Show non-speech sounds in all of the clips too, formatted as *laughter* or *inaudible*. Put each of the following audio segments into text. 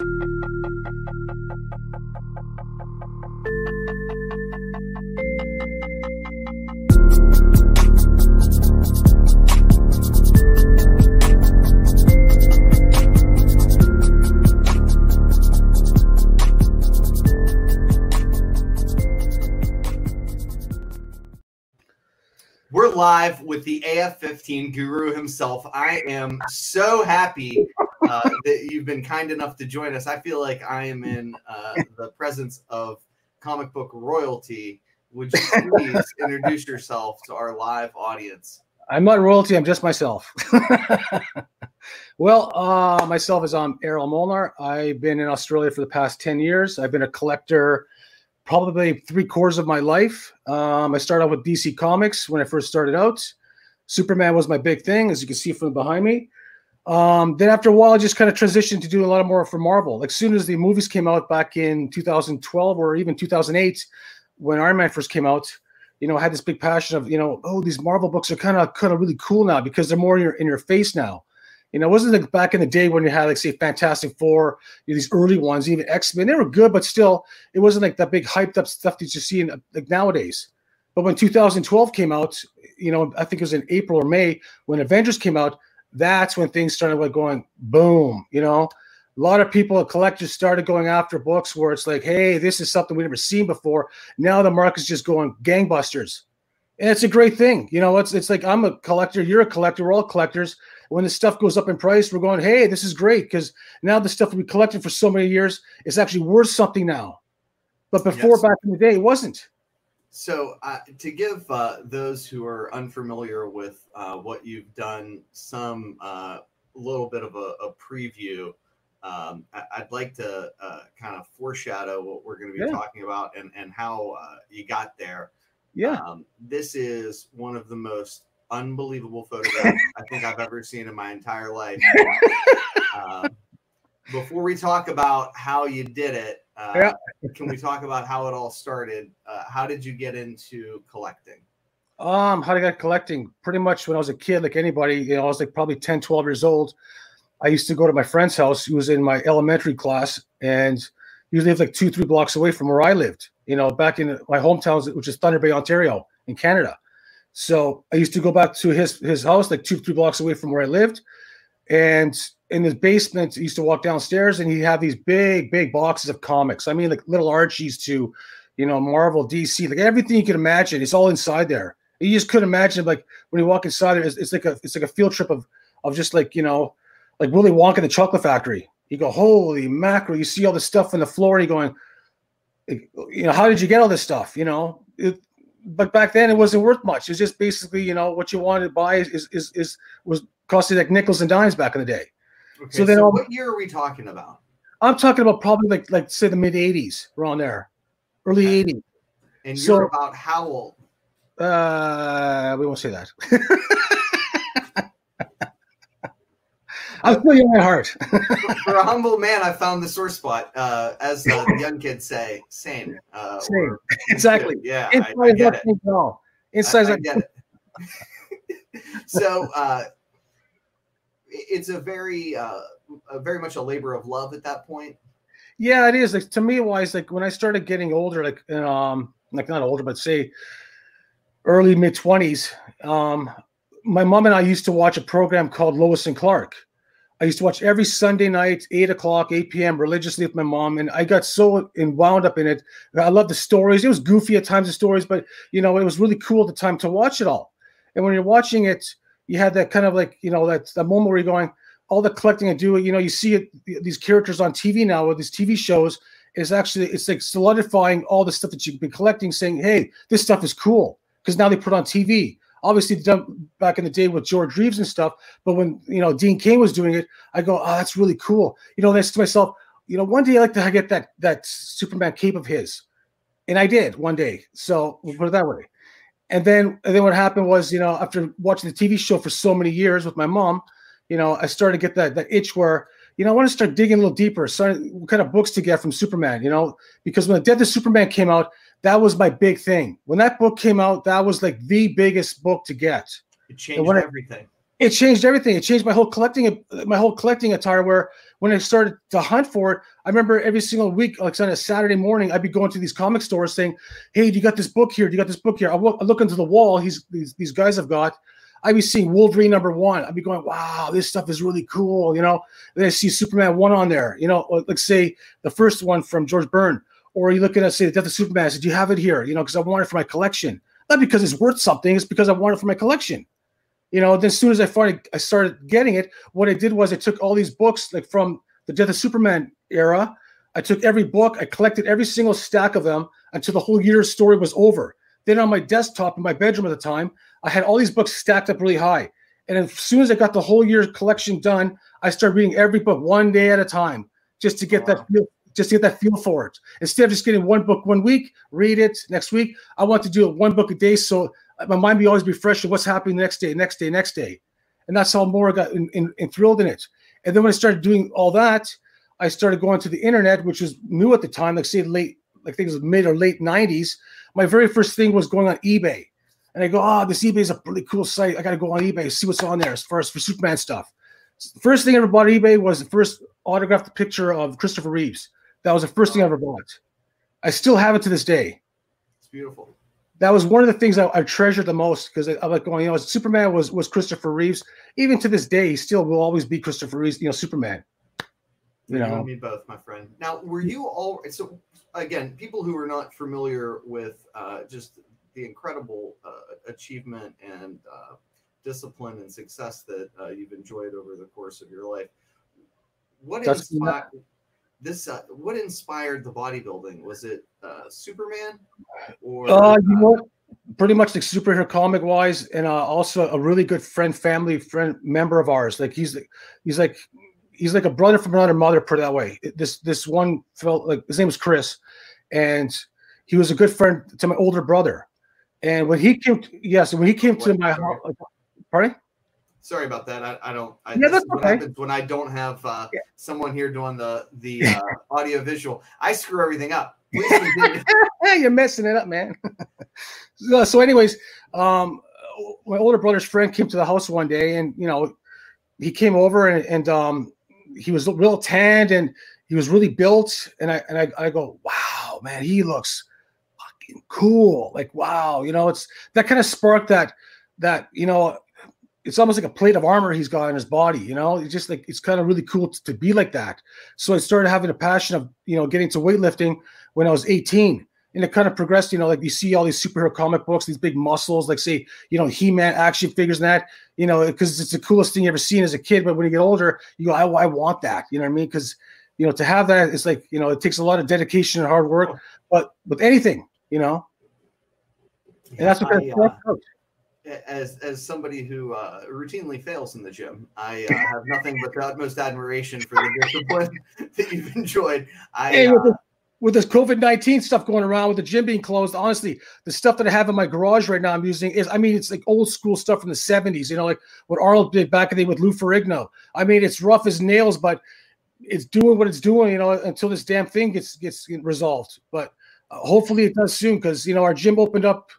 We're live with the AF15 guru himself. I am so happy uh, that you've been kind enough to join us. I feel like I am in uh, the presence of comic book royalty. Would you please *laughs* introduce yourself to our live audience? I'm not royalty. I'm just myself. *laughs* well, uh, myself is I'm Errol Molnar. I've been in Australia for the past 10 years. I've been a collector probably three quarters of my life. Um, I started out with DC Comics when I first started out. Superman was my big thing, as you can see from behind me. Um, then after a while, I just kind of transitioned to doing a lot more for Marvel. Like soon as the movies came out back in 2012 or even 2008, when Iron Man first came out, you know, I had this big passion of, you know, oh, these Marvel books are kind of kind of really cool now because they're more in your in your face now. You know, it wasn't like back in the day when you had like say Fantastic Four, you know, these early ones, even X Men. They were good, but still, it wasn't like that big hyped up stuff that you see in like nowadays. But when 2012 came out, you know, I think it was in April or May when Avengers came out. That's when things started like going boom. You know, a lot of people, collectors, started going after books where it's like, hey, this is something we've never seen before. Now the market's just going gangbusters, and it's a great thing. You know, it's it's like I'm a collector, you're a collector, we're all collectors when the stuff goes up in price, we're going, hey, this is great because now the stuff we collected for so many years is actually worth something now. But before, yes. back in the day, it wasn't. So, uh, to give uh, those who are unfamiliar with uh, what you've done some uh, little bit of a, a preview, um, I- would like to uh, kind of foreshadow what we're going to be yeah. talking about and, and how uh, you got there. Yeah. Um, this is one of the most unbelievable photograph I think I've ever seen in my entire life. uh, *laughs* before we talk about how you did it, uh, yeah. can we talk about how it all started? Uh, how did you get into collecting? Um, how did I get collecting? Pretty much when I was a kid, like anybody, you know, I was like probably 10, 12 years old. I used to go to my friend's house. He was in my elementary class, and he lived like two, three blocks away from where I lived. You know, back in my hometown, which is Thunder Bay, Ontario, in Canada. So I used to go back to his his house, like two three blocks away from where I lived, and in his basement, I used to walk downstairs, and he'd have these big big boxes of comics. I mean, like little Archies to, you know, Marvel, DC, like everything you could imagine. It's all inside there. You just couldn't imagine like when you walk inside it's, it's like a it's like a field trip of of just like you know, like Willy Wonka the Chocolate Factory. You go, holy mackerel! You see all this stuff on the floor, and you're going, you know, how did you get all this stuff? You know, it, but back then it wasn't worth much. It's just basically, you know, what you wanted to buy is is is was costing like nickels and dimes back in the day. Okay, so then, so what year are we talking about? I'm talking about probably like like say the mid '80s, around there, early okay. '80s. And you're so, about how old? Uh, we won't say that. *laughs* I'm still young at heart. *laughs* for, a humble man, I found the sore spot, uh, as the *laughs* young kids say. Same. Uh, Same. Or, *laughs* exactly. Yeah, Inside I, I get it. All. Inside I, I get it. so uh, it's a very, uh, a very much a labor of love at that point. Yeah, it is. Like to me, wise, like when I started getting older, like um, like not older, but say early mid twenties, um, my mom and I used to watch a program called Lois and Clark I used to watch every Sunday night, eight o'clock, 8 p.m. religiously with my mom, and I got so wound up in it. I love the stories. It was goofy at times, the stories, but you know, it was really cool at the time to watch it all. And when you're watching it, you had that kind of like, you know, that, that moment where you're going, all the collecting I do, you know, you see it, these characters on TV now with these TV shows is actually it's like solidifying all the stuff that you've been collecting, saying, hey, this stuff is cool because now they put on TV obviously done back in the day with George Reeves and stuff. But when you know Dean Cain was doing it, I go, oh, that's really cool. You know, that's to myself, you know, one day I like to get that that Superman cape of his, and I did one day. So we'll put it that way. And then and then what happened was, you know, after watching the TV show for so many years with my mom, you know, I started to get that that itch where you know, I want to start digging a little deeper, starting what kind of books to get from Superman, you know, because when the Death of Superman came out, that was my big thing. When that book came out, that was like the biggest book to get. It changed everything. it changed everything. It changed my whole collecting my whole collecting attire. Where when I started to hunt for it, I remember every single week, like on a Saturday morning, I'd be going to these comic stores saying, "Hey, do you got this book here? Do you got this book here?" I look, I look into the wall. He's these these guys have got. I'd be seeing Wolverine number one. I'd be going, "Wow, this stuff is really cool," you know. Then I see Superman one on there, you know. Like say the first one from George Byrne, or you look at say the Death of Superman. I said, "Do you have it here?" You know, because I want it for my collection, not because it's worth something. It's because I want it for my collection you know, then as soon as I finally I started getting it, what I did was I took all these books like from the Death of Superman era. I took every book, I collected every single stack of them until the whole year's story was over. Then on my desktop in my bedroom at the time, I had all these books stacked up really high. And as soon as I got the whole year's collection done, I started reading every book one day at a time, just to get wow. that feel, just to get that feel for it. Instead of just getting one book one week, read it next week. I want to do it one book a day, so my mind be always be fresh of what's happening the next day, next day, next day. And that's how more got in, in, enthralled in it. And then when I started doing all that, I started going to the internet, which was new at the time, like say late, like things mid or late 90s. My very first thing was going on eBay. And I go, oh, this eBay is a really cool site. I got to go on eBay, see what's on there as far as for Superman stuff. First thing I ever bought eBay was the first autographed picture of Christopher Reeves. That was the first thing I ever bought. I still have it to this day. It's beautiful that was one of the things I, I treasured the most because I'm like going, you know, Superman was was Christopher Reeves. Even to this day, he still will always be Christopher Reeves, you know, Superman. You, you know, me both, my friend. Now, were you all so? Again, people who are not familiar with uh, just the incredible uh, achievement and uh, discipline and success that uh, you've enjoyed over the course of your life, what inspired this? Uh, what inspired the bodybuilding? Was it uh, Superman? Or uh, you know? Pretty much like superhero comic wise, and uh, also a really good friend, family friend, member of ours. Like he's he's like he's like a brother from another mother. Put it that way. This this one felt like his name was Chris, and he was a good friend to my older brother. And when he came, to, yes, when he came to my house, pardon. Sorry about that. I, I don't. I, yeah, that's what okay. happens when I don't have uh, yeah. someone here doing the the *laughs* uh, audio visual. I screw everything up. *laughs* You're messing it up, man. *laughs* so, so, anyways, um, my older brother's friend came to the house one day, and you know, he came over and, and um, he was real tanned and he was really built. And I and I, I go, wow, man, he looks fucking cool. Like, wow, you know, it's that kind of sparked that that you know it's almost like a plate of armor he's got on his body, you know. It's just like it's kind of really cool to, to, be like that. So I started having a passion of you know getting to weightlifting when I was 18. And it kind of progressed, you know, like you see all these superhero comic books, these big muscles, like say, you know, He-Man action figures and that, you know, because it's the coolest thing you ever seen as a kid. But when you get older, you go, I, I want that. You know what I mean? Because you know, to have that, it's like, you know, it takes a lot of dedication and hard work. But with anything, you know, and that's what I, uh, as as somebody who uh, routinely fails in the gym, I uh, *laughs* have nothing but the utmost admiration for the discipline *laughs* that you've enjoyed. I hey, with, uh, with, this COVID nineteen stuff going around, with the gym being closed, honestly, the stuff that I have in my garage right now, I'm using is, I mean, it's like old school stuff from the '70s. You know, like what Arnold did back in the day with Lou Ferrigno. I mean, it's rough as nails, but it's doing what it's doing. You know, until this damn thing gets gets resolved. But uh, hopefully, it does soon because you know our gym opened up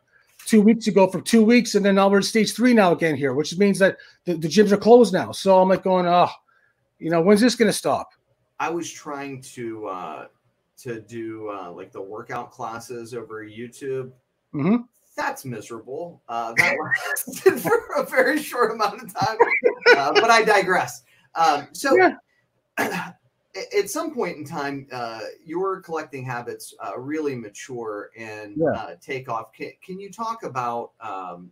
two weeks ago for two weeks, and then now we're in stage three now again here, which means that the, the gyms are closed now. So I'm like going, oh, you know, when's this going to stop? I was trying to uh, to do uh, like the workout classes over YouTube. Mm-hmm. That's miserable. Uh, that lasted *laughs* for a very short amount of time, uh, but I digress. Um, so. Yeah. *clears throat* at some point in time, uh, your collecting habits uh, really mature and yeah. uh, take off. Can, can you talk about um,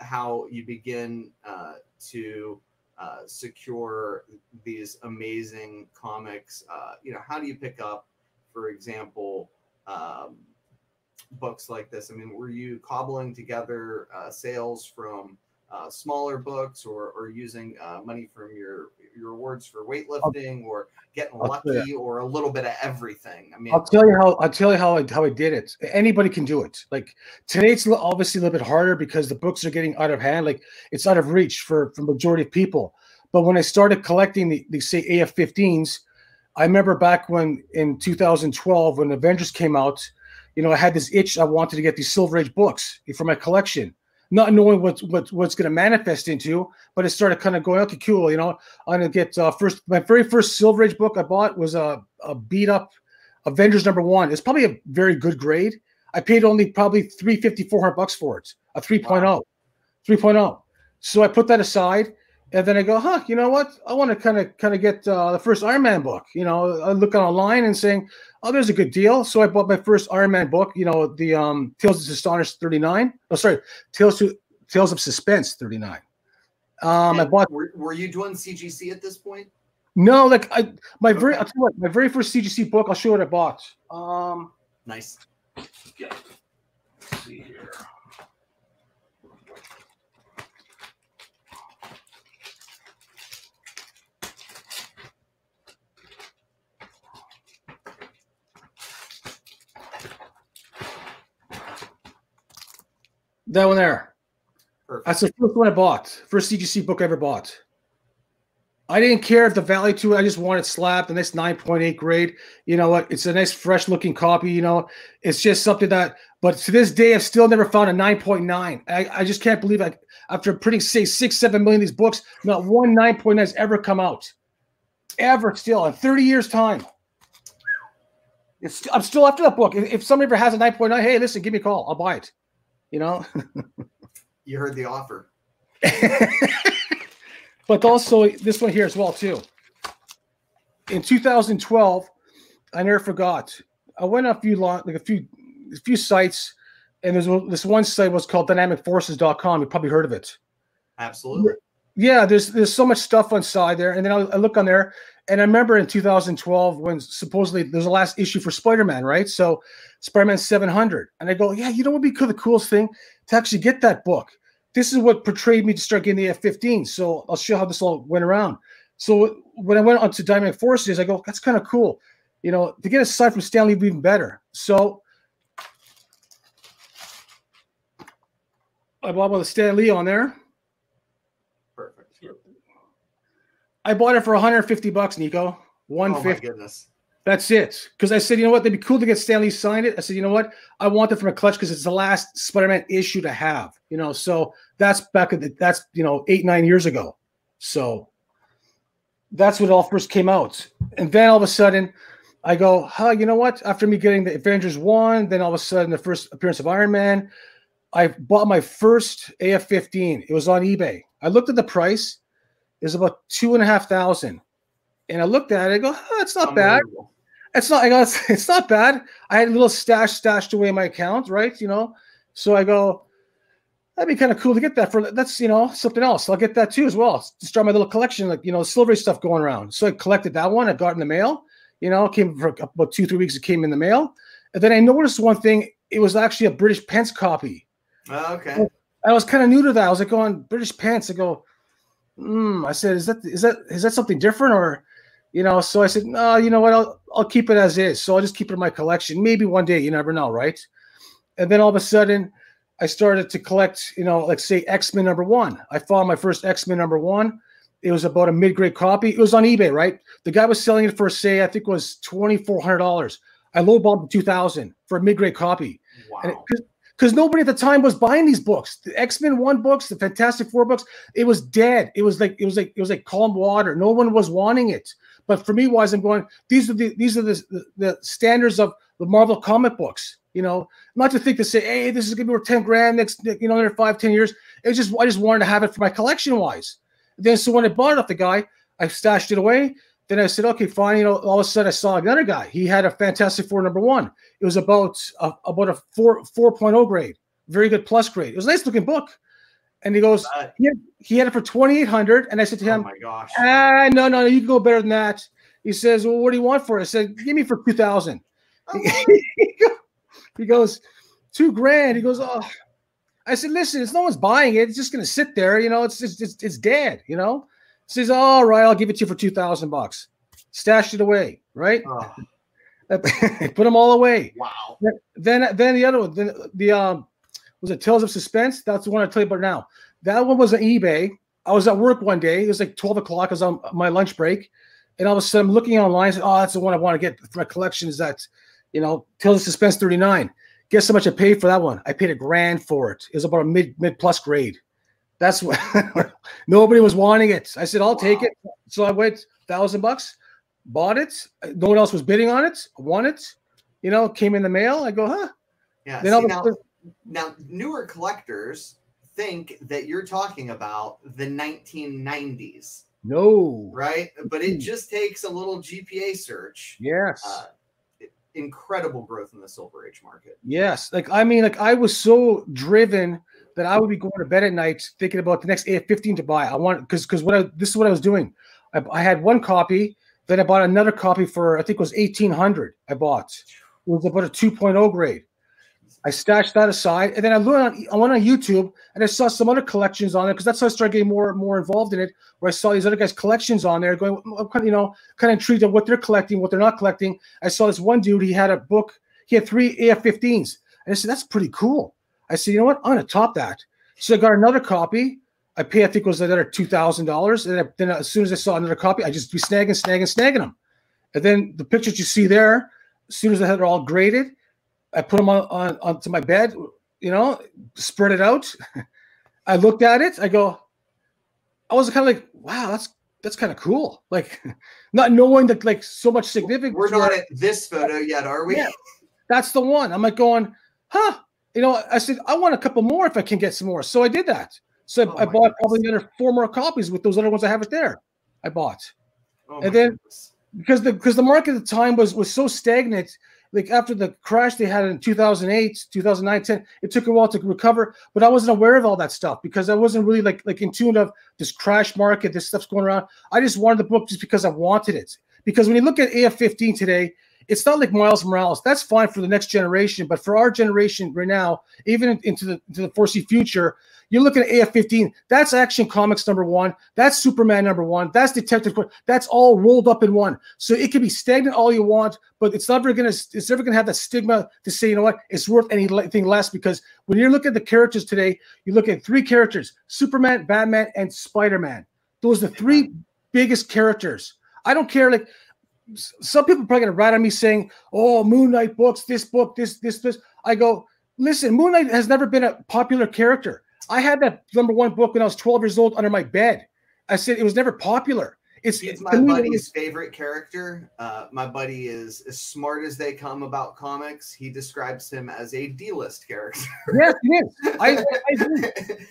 how you begin uh, to uh, secure these amazing comics? Uh, you know, how do you pick up, for example, um, books like this? I mean, were you cobbling together sales from smaller books or, or using money from your your awards for weightlifting or getting I'll lucky or a little bit of everything. I mean, I'll tell you how I'll tell you how I, how I did it. Anybody can do it. Like today, it's obviously a little bit harder because the books are getting out of hand. Like it's out of reach for for majority of people. But when I started collecting the, the say AF-15s, I remember back when in 2012 when Avengers came out, you know, I had this itch. I wanted to get these Silver Age books for my collection. Not knowing what's what, what's going to manifest into. But it started kind of going, okay, cool. You know, I'm gonna get uh, first. My very first Silver Age book I bought was a, a beat up Avengers number one. It's probably a very good grade. I paid only probably 350, 400 bucks for it, a 3.0, wow. 3.0. So I put that aside and then I go, huh, you know what? I want to kind of kind of get uh, the first Iron Man book. You know, I look online and saying, oh, there's a good deal. So I bought my first Iron Man book. You know, the um, Tales of Astonish 39. Oh, sorry, Tales to Tales of Suspense 39. Um, I bought. Were, were you doing CGC at this point? No, like I my okay. very I'll tell you what, my very first CGC book. I'll show you what I bought. Um, nice. Yeah. Let's see here. That one there. Perfect. That's the first one I bought. First CGC book I ever bought. I didn't care if the value to it. I just wanted slapped, and this 9.8 grade. You know what? It's a nice, fresh looking copy. You know, it's just something that, but to this day, I've still never found a 9.9. I, I just can't believe it. After printing, say, six, seven million of these books, not one 9.9 has ever come out. Ever still in 30 years' time. It's, I'm still after that book. If, if somebody ever has a 9.9, hey, listen, give me a call. I'll buy it. You know? you heard the offer. *laughs* but also this one here as well too. In 2012, I never forgot. I went on a few like a few a few sites, and there's this one site was called dynamicforces.com. You probably heard of it. Absolutely. Yeah, there's there's so much stuff on side there, and then I, I look on there, and I remember in 2012 when supposedly there's the last issue for Spider-Man, right? So Spider-Man 700, and I go, yeah, you know what would be the coolest thing to actually get that book this is what portrayed me to start getting the F-15. So I'll show how this all went around. So when I went on to Dynamic Forces, I go, that's kind of cool. You know, to get a sign from Stan Lee would be even better. So I bought with Stan Lee on there. Perfect. I bought it for 150 bucks, Nico. 150. Oh my goodness. That's it. Because I said, you know what? That'd be cool to get Stan Lee signed it. I said, you know what? I want it from a clutch because it's the last Spider-Man issue to have. You know, so that's back at the, that's you know eight nine years ago. So that's when it all first came out, and then all of a sudden, I go, huh? You know what? After me getting the Avengers one, then all of a sudden the first appearance of Iron Man, I bought my first AF-15. It was on eBay. I looked at the price. Was about two and a half thousand, and I looked at it. I go, oh, it's not bad. It's not. I go. *laughs* It's, it's not bad. I had a little stash stashed away in my account, right? You know. So I go, that'd be kind of cool to get that for. That's you know something else. I'll get that too as well. To start my little collection, like you know, silver stuff going around. So I collected that one. I got in the mail. You know, came for about two three weeks. It came in the mail, and then I noticed one thing. It was actually a British Pence copy. Oh, okay. I was kind of new to that. I was like going British Pence. I go, hmm. I said, is that is that is that something different or? you know so i said no you know what I'll, I'll keep it as is. So i'll just keep it in my collection. Maybe one day you never know right? And then all of a sudden i started to collect you know like say x-men number one. I found my first x-men number one. It was about a mid-grade copy. It was on ebay right? The guy was selling it for say i think it was $2400 i lowballed 2000 for a mid-grade copy. Wow because nobody at the time was buying these books. The X Men One books, the Fantastic Four books, it was dead. It was like it was like it was like calm water. No one was wanting it. But for me, wise, I'm going. These are the these are the, the, the standards of the Marvel comic books. You know, not to think to say, hey, this is gonna be worth ten grand next, you know, another five, ten years. It just I just wanted to have it for my collection wise. Then so when I bought it off the guy, I stashed it away. Then I said, okay, fine. You know, all of a sudden I saw another guy. He had a Fantastic Four number one. It was about a, about a four 4.0 grade, very good plus grade. It was a nice looking book. And he goes, he had, he had it for 2,800. And I said to him, Oh my gosh. Ah, no, no, you can go better than that. He says, Well, what do you want for it? I said, Give me for 2,000. *laughs* he goes, Two grand. He goes, Oh, I said, Listen, it's no one's buying it. It's just going to sit there. You know, it's, it's, it's, it's dead, you know? Says, All right, I'll give it to you for 2,000 bucks. Stashed it away, right? Oh. *laughs* Put them all away. Wow. Then, then the other one, the, the um, was it Tales of Suspense? That's the one I tell you about now. That one was on eBay. I was at work one day. It was like 12 o'clock. I was on my lunch break. And all of a sudden I'm looking online. I said, oh, that's the one I want to get for my collection is that, you know, Tales of Suspense 39. Guess how much I paid for that one? I paid a grand for it. It was about a mid mid plus grade. That's what *laughs* nobody was wanting it. I said, I'll wow. take it. So I went thousand bucks, bought it. No one else was bidding on it. Won it. You know, came in the mail. I go, huh? Yeah. See, now, now, newer collectors think that you're talking about the 1990s. No. Right? But it just takes a little GPA search. Yes. Uh, incredible growth in the silver age market. Yes. Like, I mean, like, I was so driven that I would be going to bed at night thinking about the next AF15 to buy. I want, because, because what I, this is what I was doing. I, I had one copy, then I bought another copy for, I think it was 1800 I bought. It was about a 2.0 grade. I stashed that aside, and then I learned on, I went on YouTube and I saw some other collections on it because that's how I started getting more more involved in it. Where I saw these other guys' collections on there, going, you know, kind of intrigued at what they're collecting, what they're not collecting. I saw this one dude; he had a book. He had three AF-15s, and I said, "That's pretty cool." I said, "You know what? I'm gonna top that." So I got another copy. I pay, I think it was another two thousand dollars. And then as soon as I saw another copy, I just be snagging, snagging, snagging them. And then the pictures you see there, as soon as I had it all graded, I put them on, on onto my bed, you know, spread it out. *laughs* I looked at it. I go, I was kind of like, wow, that's that's kind of cool. Like, *laughs* not knowing that like so much significance. We're not at this photo yet, are we? Yeah, that's the one. I'm like going, huh? You know, I said I want a couple more if I can get some more. So I did that. So oh I bought goodness. probably another four more copies with those other ones I have it there. I bought, oh and then goodness. because the because the market at the time was was so stagnant like after the crash they had in 2008 2009 10 it took a while to recover but i wasn't aware of all that stuff because i wasn't really like like in tune of this crash market this stuff's going around i just wanted the book just because i wanted it because when you look at af15 today it's not like miles morales that's fine for the next generation but for our generation right now even into the into the foresee future you're looking at AF15. That's Action Comics number one. That's Superman number one. That's Detective. That's all rolled up in one. So it can be stagnant all you want, but it's never gonna. It's never gonna have that stigma to say, you know what, it's worth anything less. Because when you're looking at the characters today, you look at three characters: Superman, Batman, and Spider-Man. Those are the three biggest characters. I don't care. Like some people are probably gonna write on me saying, "Oh, Moon Knight books, this book, this, this, this." I go, listen, Moon Knight has never been a popular character. I had that number one book when I was 12 years old under my bed. I said it was never popular. It's, it's my buddy's favorite character. Uh, my buddy is as smart as they come about comics. He describes him as a D-list character. *laughs* yes, he is. I, I,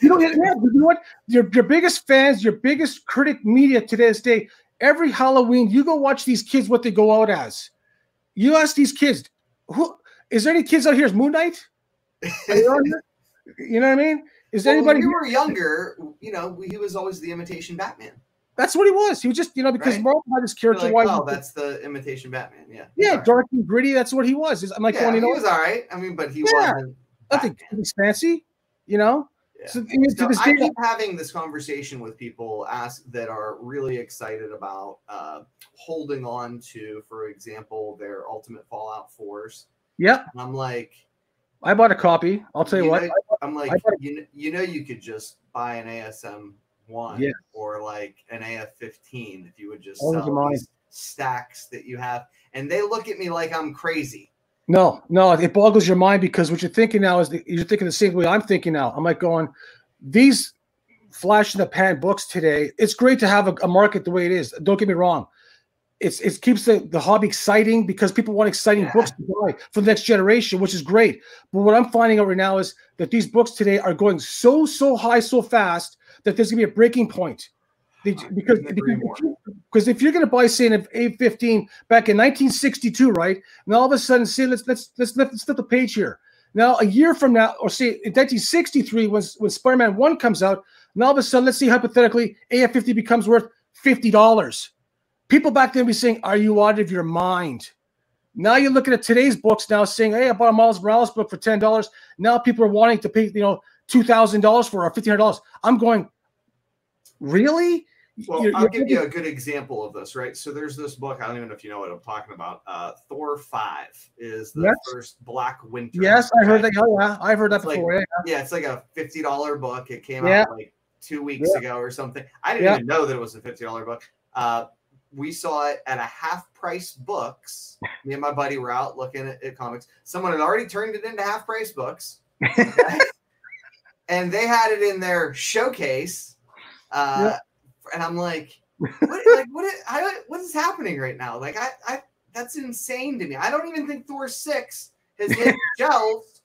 you know, yeah, you know what? Your, your biggest fans, your biggest critic media to this day, every Halloween, you go watch these kids what they go out as. You ask these kids, who is there any kids out here as Moon Knight? *laughs* you know what I mean? Is well, anybody? When we were younger, you know, he was always the imitation Batman. That's what he was. He was just, you know, because right? Marvel had his character. Like, oh, that's the imitation Batman. Yeah. Yeah, dark and gritty. That's what he was. I'm like, yeah, well, you know, he was all right. I mean, but he yeah, wasn't. Nothing fancy, you know. Yeah. So, so I keep having this conversation with people ask that are really excited about uh, holding on to, for example, their Ultimate Fallout fours. Yep. I'm like, I bought a copy. I'll tell you, you what. Know, I'm like, you, you know, you could just buy an ASM one yeah. or like an AF15 if you would just sell these stacks that you have. And they look at me like I'm crazy. No, no, it boggles your mind because what you're thinking now is the, you're thinking the same way I'm thinking now. I'm like going, these flash in the pan books today. It's great to have a, a market the way it is. Don't get me wrong it's it keeps the, the hobby exciting because people want exciting yeah. books to buy for the next generation, which is great. But what I'm finding out right now is that these books today are going so so high so fast that there's gonna be a breaking point. They, because because if you're going to buy say an A15 back in 1962, right? And all of a sudden, say let's let's let's let's flip the page here. Now a year from now, or say in 1963, when when Spider-Man One comes out, and all of a sudden, let's see hypothetically, AF50 becomes worth fifty dollars People back then be saying, Are you out of your mind? Now you're looking at today's books now saying, Hey, I bought a Miles Morales book for $10. Now people are wanting to pay, you know, $2,000 for or $1,500. I'm going, Really? Well, you're, I'll you're give you a good example of this, right? So there's this book. I don't even know if you know what I'm talking about. Uh, Thor Five is the yes. first Black Winter. Yes, I heard that. Oh yeah, I've heard that it's before. Like, yeah. yeah, it's like a fifty dollar book. It came yeah. out like two weeks yeah. ago or something. I didn't even know that it was a fifty dollar book. Uh, we saw it at a half price books. Me and my buddy were out looking at, at comics. Someone had already turned it into half price books. *laughs* and they had it in their showcase. Uh, yeah. And I'm like, *laughs* what, like, what, is, I, what is happening right now? Like, I, I, that's insane to me. I don't even think Thor 6 has hit *laughs* shelves.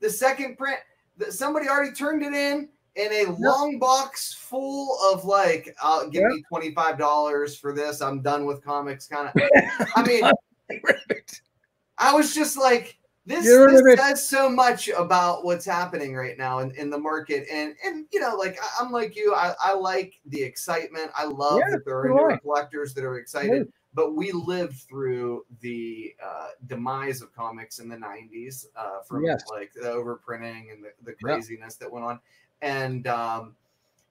The second print, that somebody already turned it in in a long box full of like, uh, give me twenty five dollars for this. I'm done with comics. Kind of. *laughs* I mean, I was just like, this, this says so much about what's happening right now in, in the market. And and you know, like I, am like you, I, I like the excitement. I love yeah, that there are new collectors that are excited. Yeah. But we lived through the uh, demise of comics in the 90s uh, from yes. like the overprinting and the, the craziness yeah. that went on and um,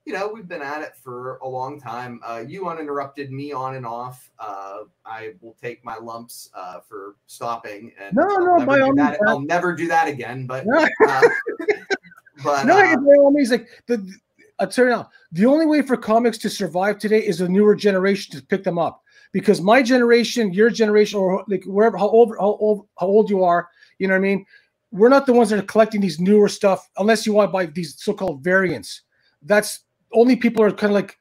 you know we've been at it for a long time. Uh, you uninterrupted me on and off. Uh, I will take my lumps uh, for stopping. And no, I'll no, by all means, I'll never do that again. But uh, *laughs* but no, uh, by all means, like the. I turn out the only way for comics to survive today is a newer generation to pick them up because my generation, your generation, or like wherever how old how old how old you are, you know what I mean we're not the ones that are collecting these newer stuff unless you want to buy these so-called variants. That's only people are kind of like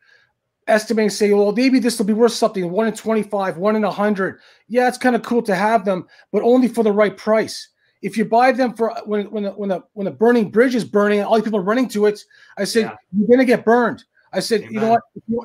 estimating, say, well, maybe this will be worth something. One in 25, one in 100. Yeah, it's kind of cool to have them, but only for the right price. If you buy them for uh, when when when the when the burning bridge is burning, all these people are running to it. I said yeah. you're gonna get burned. I said, Amen. you know what?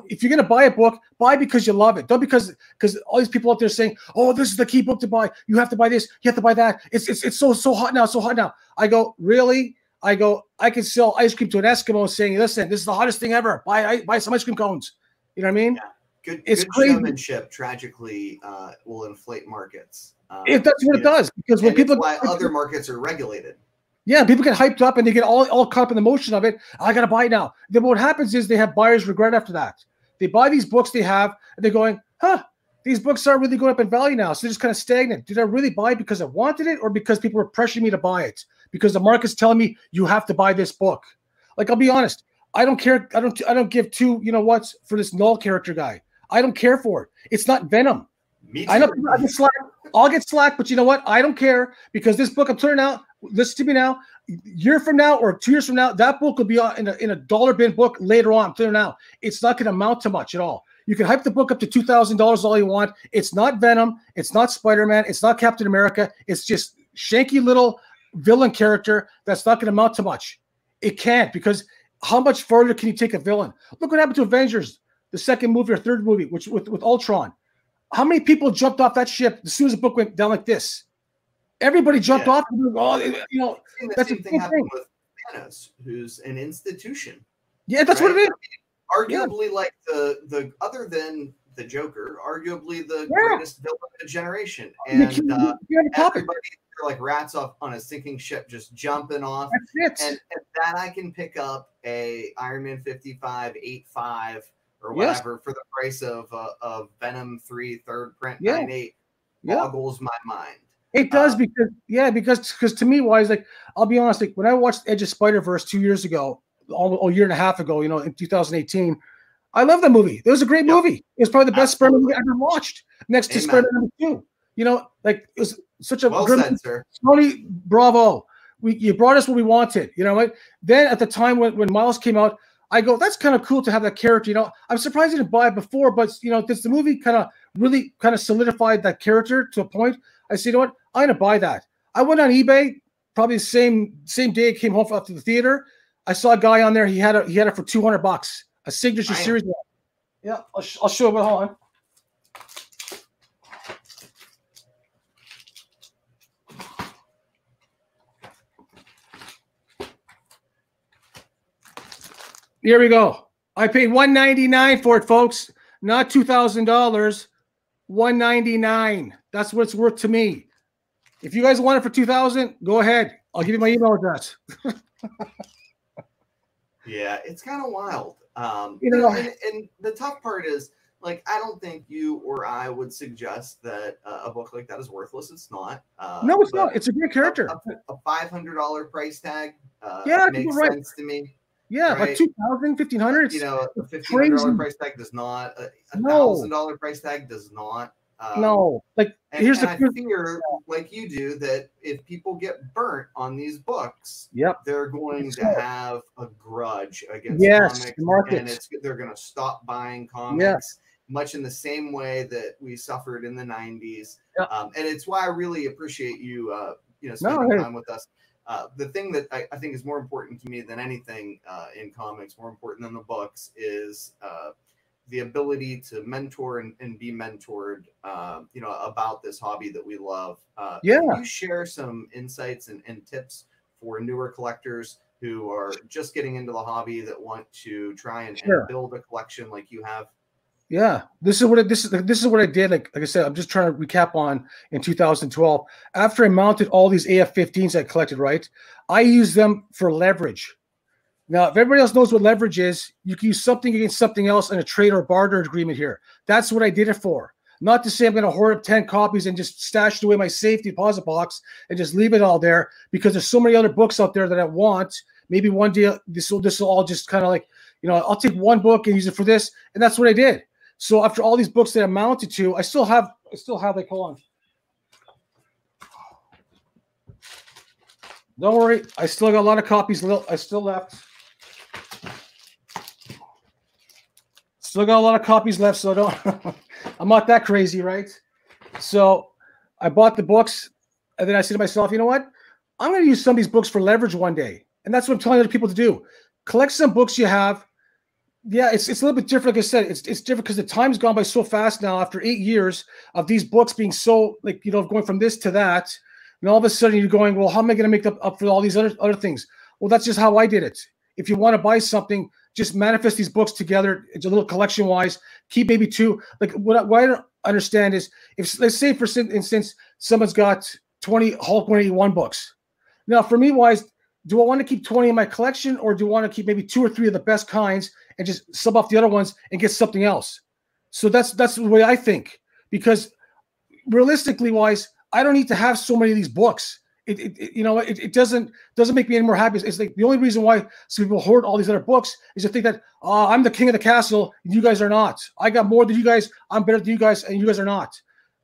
If, you, are going to buy a book, buy because you love it. Don't because because all these people out there saying, "Oh, this is the key book to buy. You have to buy this. You have to buy that. It's it's it's so so hot now, so hot now." I go, really? I go, I can sell ice cream to an Eskimo saying, "Listen, this is the hottest thing ever. Buy buy some ice cream cones." You know what I mean? Yeah. Good, it's good crazy. showmanship tragically uh, will inflate markets. Um, it, that's what it know, does because when people why other markets are regulated. Yeah, people get hyped up and they get all, all caught up in the motion of it. I gotta buy now. Then what happens is they have buyer's regret after that. They buy these books they have, and they're going, huh, these books aren't really going up in value now. So they're just kind of stagnant. Did I really buy it because I wanted it or because people were pressuring me to buy it? Because the market's telling me you have to buy this book. Like I'll be honest, I don't care. I don't I don't give two, you know what, for this Knull character guy. I don't care for it. It's not Venom. I know I get slack. I'll get slack, but you know what? I don't care because this book I'm turning out listen to me now. Year from now or two years from now, that book will be in a, in a dollar bin book later on. Clear now. It's not going to amount to much at all. You can hype the book up to two thousand dollars all you want. It's not Venom. It's not Spider Man. It's not Captain America. It's just shanky little villain character that's not going to amount to much. It can't because how much further can you take a villain? Look what happened to Avengers, the second movie or third movie, which with, with Ultron. How many people jumped off that ship as soon as the book went down like this? Everybody jumped yeah. off. Oh, you know, that's the same thing happened with Thanos, who's an institution. Yeah, that's right? what it is. Arguably, yeah. like the the other than the Joker, arguably the yeah. greatest villain of the generation, and uh, everybody like rats off on a sinking ship, just jumping off. That's it. And, and that I can pick up a Iron Man 55, 85 or whatever yes. for the price of uh, of Venom 3 third print yeah. 98 boggles my mind. It does uh, because yeah, because because to me, why is like I'll be honest, like when I watched Edge of Spider Verse two years ago, all, a year and a half ago, you know, in 2018, I love that movie. It was a great yep. movie. It was probably the best Spider-Man movie I ever watched. Next Amen. to Spider number two, you know, like it was such a well grim, said, sir. Tony, bravo. We you brought us what we wanted. You know what? Then at the time when when Miles came out, I go, that's kind of cool to have that character. You know, I'm surprised I didn't buy it before, but you know, this the movie kind of really kind of solidified that character to a point. I said, you know what? I'm gonna buy that. I went on eBay probably the same same day it came home after the theater. I saw a guy on there. He had a, he had it for 200 bucks, a signature Damn. series. Yeah, I'll, sh- I'll show you. Hold on. Here we go. I paid 199 for it, folks. Not two thousand dollars. 199. That's what it's worth to me. If you guys want it for 2000, go ahead. I'll give you my email address. *laughs* yeah, it's kind of wild. Um, you know, and, and, the tough part is like I don't think you or I would suggest that uh, a book like that is worthless. It's not. Uh, no, it's not. It's a great character. A, a five hundred dollar price tag. Uh, yeah, makes right. sense to me. Yeah, right? like 2000 1500 You know, a $1,500 price tag does not, a $1,000 no. price tag does not um, no, like and, here's and the I fear, like you do, that if people get burnt on these books, yep, they're going to have a grudge against yes, comics, and it's they're going to stop buying comics. Yes. Much in the same way that we suffered in the '90s, yep. um, and it's why I really appreciate you, uh, you know, spending no, time with us. Uh, the thing that I, I, think is more important to me than anything uh, in comics, more important than the books, is uh, the ability to mentor and, and be mentored, uh, you know, about this hobby that we love. Uh, yeah. you share some insights and, and tips for newer collectors who are just getting into the hobby that want to try and, sure. and build a collection like you have? Yeah, this is what I, this is this is what I did. Like like I said, I'm just trying to recap on in 2012. After I mounted all these AF-15s I collected, right, I used them for leverage. Now, if everybody else knows what leverage is, you can use something against something else in a trade or barter agreement here. That's what I did it for. Not to say I'm going to hoard up 10 copies and just stash it away my safety deposit box and just leave it all there because there's so many other books out there that I want. Maybe one day this will this will all just kind of like, you know, I'll take one book and use it for this. And that's what I did. So after all these books that I mounted to, I still have I still have like hold on. Don't worry, I still got a lot of copies. I still left. Still got a lot of copies left, so I don't. *laughs* I'm not that crazy, right? So I bought the books, and then I said to myself, you know what? I'm going to use some of these books for leverage one day, and that's what I'm telling other people to do. Collect some books you have. Yeah, it's it's a little bit different. Like I said, it's it's different because the time's gone by so fast now. After eight years of these books being so like you know going from this to that, and all of a sudden you're going, well, how am I going to make up, up for all these other other things? Well, that's just how I did it. If you want to buy something, just manifest these books together. It's a little collection wise. Keep maybe two. Like what, what I don't understand is if let's say for instance someone's got 20 Hulk 181 books. Now for me wise, do I want to keep 20 in my collection or do I want to keep maybe two or three of the best kinds and just sub off the other ones and get something else? So that's that's the way I think because realistically wise, I don't need to have so many of these books it, it, you know it, it doesn't doesn't make me any more happy. It's like the only reason why some people hoard all these other books is to think that uh, I'm the king of the castle and you guys are not. I got more than you guys. I'm better than you guys and you guys are not.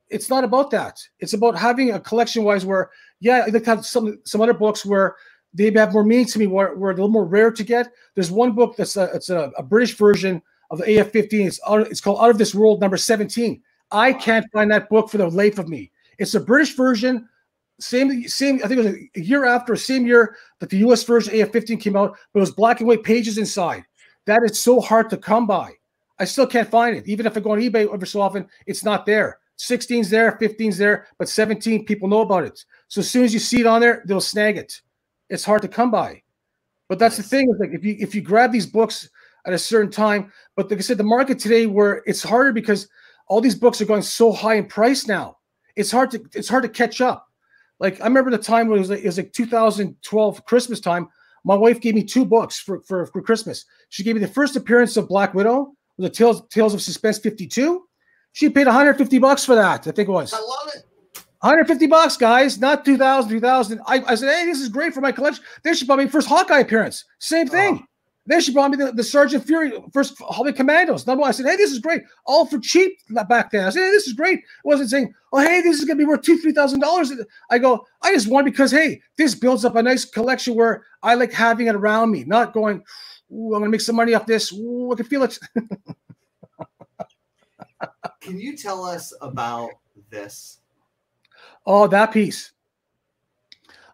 It's not about that. It's about having a collection wise where yeah, I like have some some other books where they have more meaning to me, where, where they're a little more rare to get. There's one book that's a, it's a, a British version of the AF-15. It's out, it's called Out of This World number 17. I can't find that book for the life of me. It's a British version same same I think it was a year after, same year that the US version AF15 came out, but it was black and white pages inside. That is so hard to come by. I still can't find it. Even if I go on eBay every so often, it's not there. 16's there, 15's there, but 17 people know about it. So as soon as you see it on there, they'll snag it. It's hard to come by. But that's nice. the thing is like if you if you grab these books at a certain time, but like I said, the market today where it's harder because all these books are going so high in price now. It's hard to it's hard to catch up. Like I remember the time when it was like, it was like 2012 Christmas time. My wife gave me two books for, for, for Christmas. She gave me the first appearance of Black Widow, with the Tales Tales of Suspense 52. She paid 150 bucks for that. I think it was. I love it. 150 bucks, guys, not 2000, 2000. I, I said, hey, this is great for my collection. Then she bought me first Hawkeye appearance. Same thing. Oh. Then she brought me the, the Sergeant Fury first Hobby Commandos. Number one, I said, hey, this is great. All for cheap back then. I said, hey, this is great. It wasn't saying, oh, hey, this is gonna be worth two, three thousand dollars. I go, I just want because hey, this builds up a nice collection where I like having it around me, not going, I'm gonna make some money off this. Ooh, I can feel it. *laughs* can you tell us about this? Oh, that piece.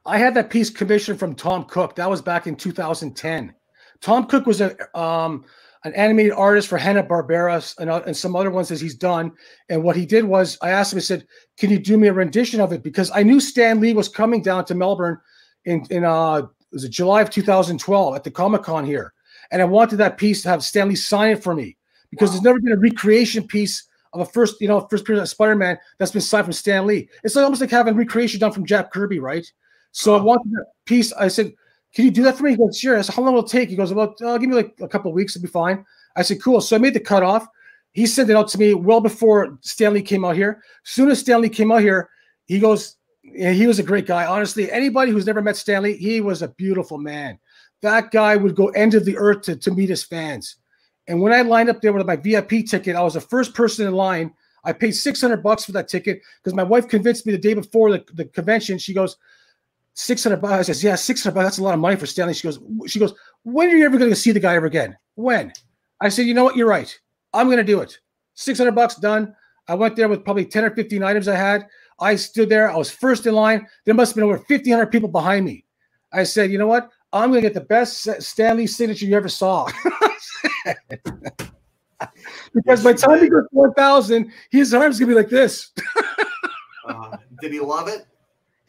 I had that piece commissioned from Tom Cook. That was back in 2010 Tom Cook was a um, an animated artist for Hanna Barbera and, uh, and some other ones that he's done. And what he did was, I asked him, I said, "Can you do me a rendition of it?" Because I knew Stan Lee was coming down to Melbourne in in uh, was it July of 2012 at the Comic Con here, and I wanted that piece to have Stan Lee sign it for me because wow. there's never been a recreation piece of a first, you know, first period of Spider-Man that's been signed from Stan Lee. It's like almost like having recreation done from Jack Kirby, right? So I wanted that piece. I said, can you do that for me? He goes, sure. I said, how long will it take? He goes, about, uh, give me like a couple of weeks, it'll be fine. I said, cool. So I made the cutoff. He sent it out to me well before Stan Lee came out here. As soon as Stan Lee came out here, he goes, he was a great guy. Honestly, anybody who's never met Stan Lee, he was a beautiful man. that guy would go end of the earth to, to meet his fans. And when I lined up there with my VIP ticket, I was the first person in line. I paid 600 bucks for that ticket because my wife convinced me the day before the, the convention. She goes, 600 bucks. I says, yeah, 600 bucks. That's a lot of money for Stan Lee. She goes, she goes, when are you ever going to see the guy ever again? When? I said, you know what? You're right. I'm going to do it. 600 bucks done. I went there with probably 10 or 15 items I had. I stood there. I was first in line. There must have been over 1,500 people behind me. I said, you know what? I'm going to get the best Stan Lee signature you ever saw. *laughs* because by the time he goes 4,000, his arm's going to be like this. *laughs* uh, did he love it?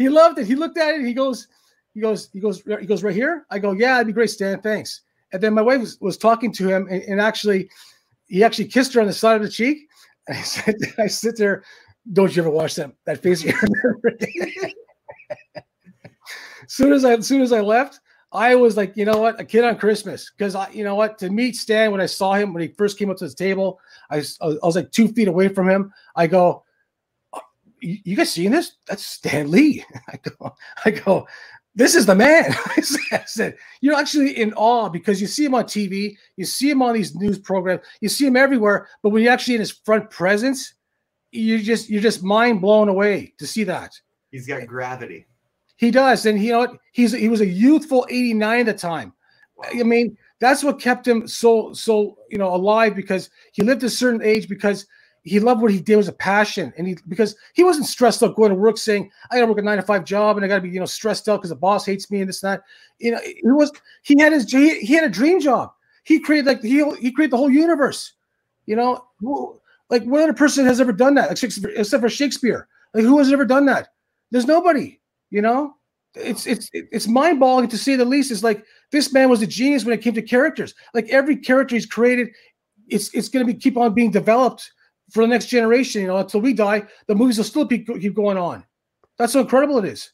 He loved it. He looked at it. He goes, he goes, he goes, he goes right here. I go, yeah, it'd be great, Stan. Thanks. And then my wife was, was talking to him, and, and, actually, he actually kissed her on the side of the cheek. And *laughs* I said, I sit there. Don't you ever watch that that face? *laughs* soon as I, as soon as I left, I was like, you know what, a kid on Christmas, because I, you know what, to meet Stan when I saw him when he first came up to the table, I, I was like two feet away from him. I go, you guys seeing this? That's Stan Lee. *laughs* I go, I go, this is the man. *laughs* I said, you're actually in awe because you see him on TV, you see him on these news programs, you see him everywhere. But when you're actually in his front presence, you just you're just mind blown away to see that. He's got gravity. He does, and you know he's he was a youthful 89 at the time. Wow. I mean, that's what kept him so so you know alive because he lived a certain age because he loved what he did was a passion and he because he wasn't stressed out going to work saying i gotta work a nine to five job and i gotta be you know stressed out because the boss hates me and this and that. You know he was he had his he, he had a dream job. He created like he, he created the whole universe. You know like what other person has ever done that? Like except for shakespeare. Like who has ever done that? There's nobody you know? It's it's it's mind-boggling to say the least. It's like this man was a genius when it came to characters. Like every character he's created it's it's going to be keep on being developed for the next generation. You know, until we die, the movies will still be, keep going on. That's how incredible it is.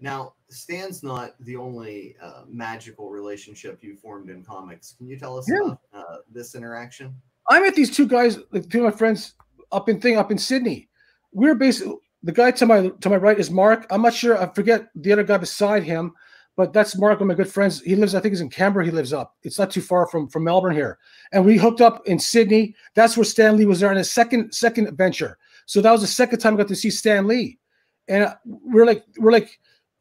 Now, Stan's not the only uh, magical relationship you formed in comics. Can you tell us yeah. about uh, this interaction? I met these two guys, like two of my friends up in thing up in Sydney. We we're basically the guy to my to my right is Mark. I'm not sure. I forget the other guy beside him, but that's Mark, one of my good friends. He lives, I think, he's in Canberra. He lives up. It's not too far from from Melbourne here. And we hooked up in Sydney. That's where Stan Lee was there on his second second adventure. So that was the second time I got to see Stan Lee. And uh, we're like, we're like,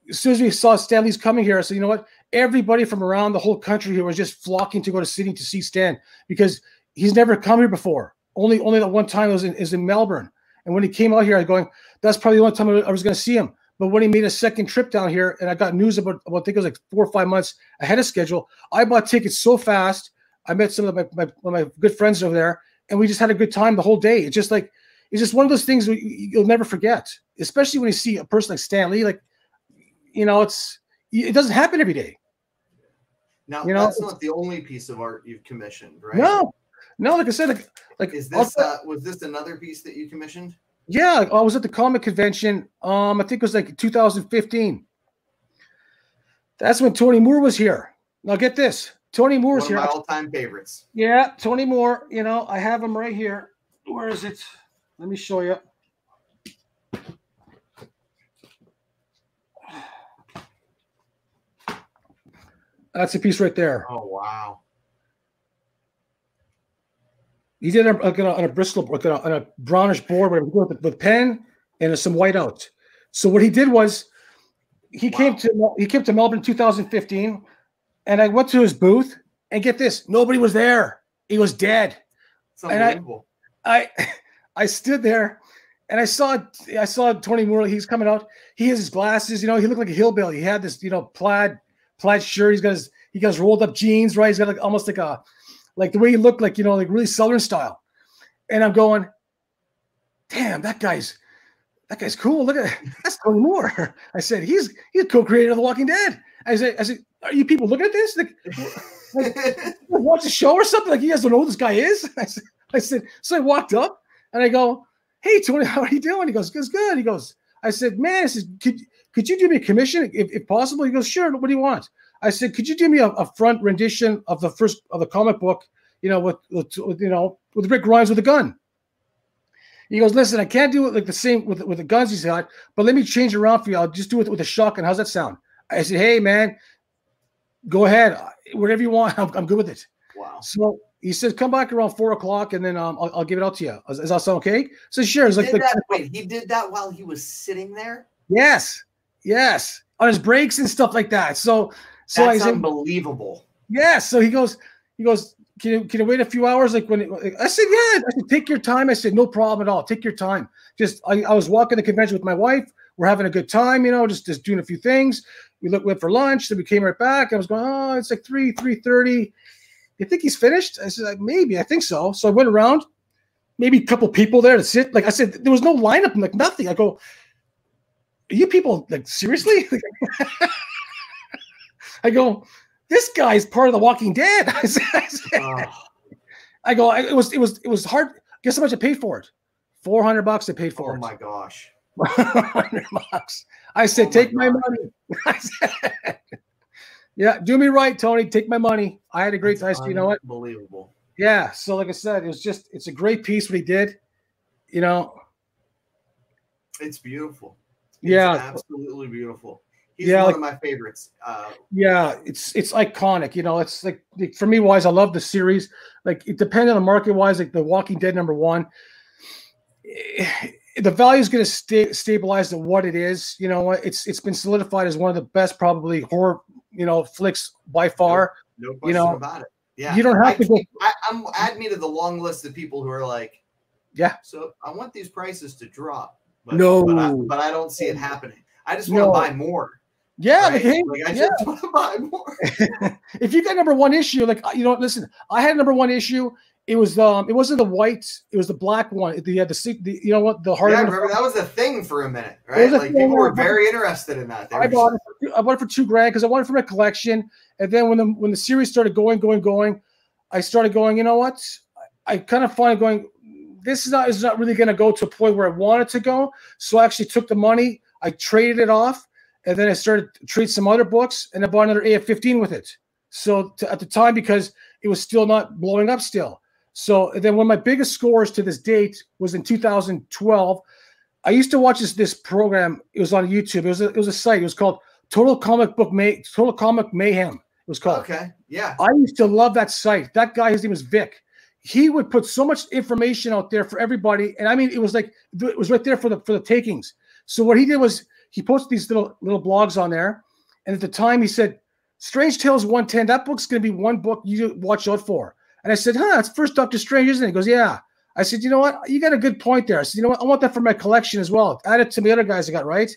as soon as we saw Stan Lee's coming here, I said, you know what? Everybody from around the whole country here was just flocking to go to Sydney to see Stan because he's never come here before. Only only that one time was in, is in Melbourne. And when he came out here, I going, that's probably the only time I was going to see him. But when he made a second trip down here, and I got news about, about I think it was like four or five months ahead of schedule, I bought tickets so fast. I met some of my, my, my good friends over there, and we just had a good time the whole day. It's just like it's just one of those things you'll never forget, especially when you see a person like Stan Lee. Like, you know, it's it doesn't happen every day. Now, you know, that's not the only piece of art you've commissioned, right? No, no. Like I said, like, like is this uh, was this another piece that you commissioned? Yeah, I was at the comic convention. Um, I think it was like 2015. That's when Tony Moore was here. Now get this, Tony Moore's One here. my all-time favorites. Yeah, Tony Moore. You know, I have him right here. Where is it? Let me show you. That's a piece right there. Oh wow. He did it like on a, Bristol, on a, on a brownish board with, with pen and some white out. So what he did was he wow. came to he came to Melbourne 2015, and I went to his booth and get this, nobody was there. He was dead. and I, I *laughs* I stood there and I saw I saw Tony Moore. He's coming out. He has his glasses. You know, he looked like a hillbilly. He had this, you know, plaid plaid shirt. He's got his he got his rolled up jeans. Right. He's got like almost like a like the way he looked, like you know, like really Southern style. And I'm going, damn, that guy's that guy's cool. Look at *laughs* that's Tony Moore. *laughs* I said he's he's co-creator of The Walking Dead. I said, I said, are you people looking at this? Like, *laughs* like watch the show or something? Like you guys don't know who this guy is? I said, I said, so I walked up and I go, hey Tony, how are you doing? He goes, goes good. He goes, I said, man, I said, could could you do me a commission if, if possible? He goes, sure. What do you want? I said, could you do me a, a front rendition of the first of the comic book, you know, with, with, with you know, with Rick Grimes with a gun? He goes, listen, I can't do it like the same with, with the guns he's got, but let me change it around for you. I'll just do it with a shotgun. How's that sound? I said, hey man, go ahead, whatever you want. *laughs* I'm, I'm good with it. Wow. So he says, come back around four o'clock, and then um, I'll, I'll give it out to you. Is, is that sound okay? So sure. Like, did like, that, wait, he did that while he was sitting there? yes, yes, on his breaks and stuff like that. So, so I That's said, unbelievable. yes. So he goes, he goes, can you can you wait a few hours? Like when it, I said, yeah. I said, take your time. I said, no problem at all. Take your time. Just I, I was walking the convention with my wife. We're having a good time, you know, just just doing a few things. We looked went for lunch, then we came right back. I was going, oh, it's like three three thirty. You think he's finished? I said, like, maybe. I think so. So I went around, maybe a couple people there to sit. Like I said, there was no lineup, like nothing. I go, are you people like seriously? *laughs* I go, this guy's part of the Walking Dead. *laughs* I, said, I, said- Oh, I go, I, it was it was it was hard. Guess how much I paid for it? Four hundred bucks. I paid for oh it. my gosh. 400 bucks. I said, Oh my take my money. *laughs* Said, yeah, do me right, Tony. Take my money. I had a great time. You know what? Unbelievable. Yeah. So, like I said, it was just, it's a great piece what he did. You know, It's beautiful. It's yeah, absolutely beautiful. He's Yeah, one like- of my favorites. Uh, yeah. It's it's iconic. You know, it's like for me wise, I love the series. Like it depending on the market wise, like The Walking Dead number one. eh, The value is going to stay stabilize at what it is. You know, it's it's been solidified as one of the best probably horror you know flicks by far. no question know, about it. Yeah. You don't I have to go. I, I'm add me to the long list of people who are like, Yeah. So I want these prices to drop. But, No. but I, but I don't see it happening. I just want to buy more. Yeah, right? hey, Like, I yeah. just want to *laughs* buy more. *laughs* if you got number one issue, like you know, listen, I had number one issue. It was um, it wasn't the white, it was the black one. The uh, the, the you know what the hard yeah, I remember that was a thing for a minute, right? Like people were very interested in that. They I bought it. For, I bought it for two grand because I wanted it for my collection. And then when the when the series started going, going, going, I started going. You know what? I, I kind of find going. This is not is not really going to go to a point where I wanted to go. So I actually took the money. I traded it off, and then I started to trade some other books, and I bought another AF-15 with it. So to, at the time, because it was still not blowing up still. So then one of my biggest scores to this date was in 2012. I used to watch this this program. It was on YouTube. It was a, it was a site. It was called Total Comic Book May Total Comic Mayhem. It was called. okay. Yeah. I used to love that site. That guy, his name was Vic. He would put so much information out there for everybody, and I mean, it was like it was right there for the for the takings. So what he did was he posted these little little blogs on there, and at the time he said, "Strange Tales 110. That book's going to be one book you watch out for." And I said, "Huh, it's first Doctor Strange, isn't it?" He goes, "Yeah." I said, "You know what? You got a good point there." I said, "You know what? I want that for my collection as well. Add it to the other guys I got right."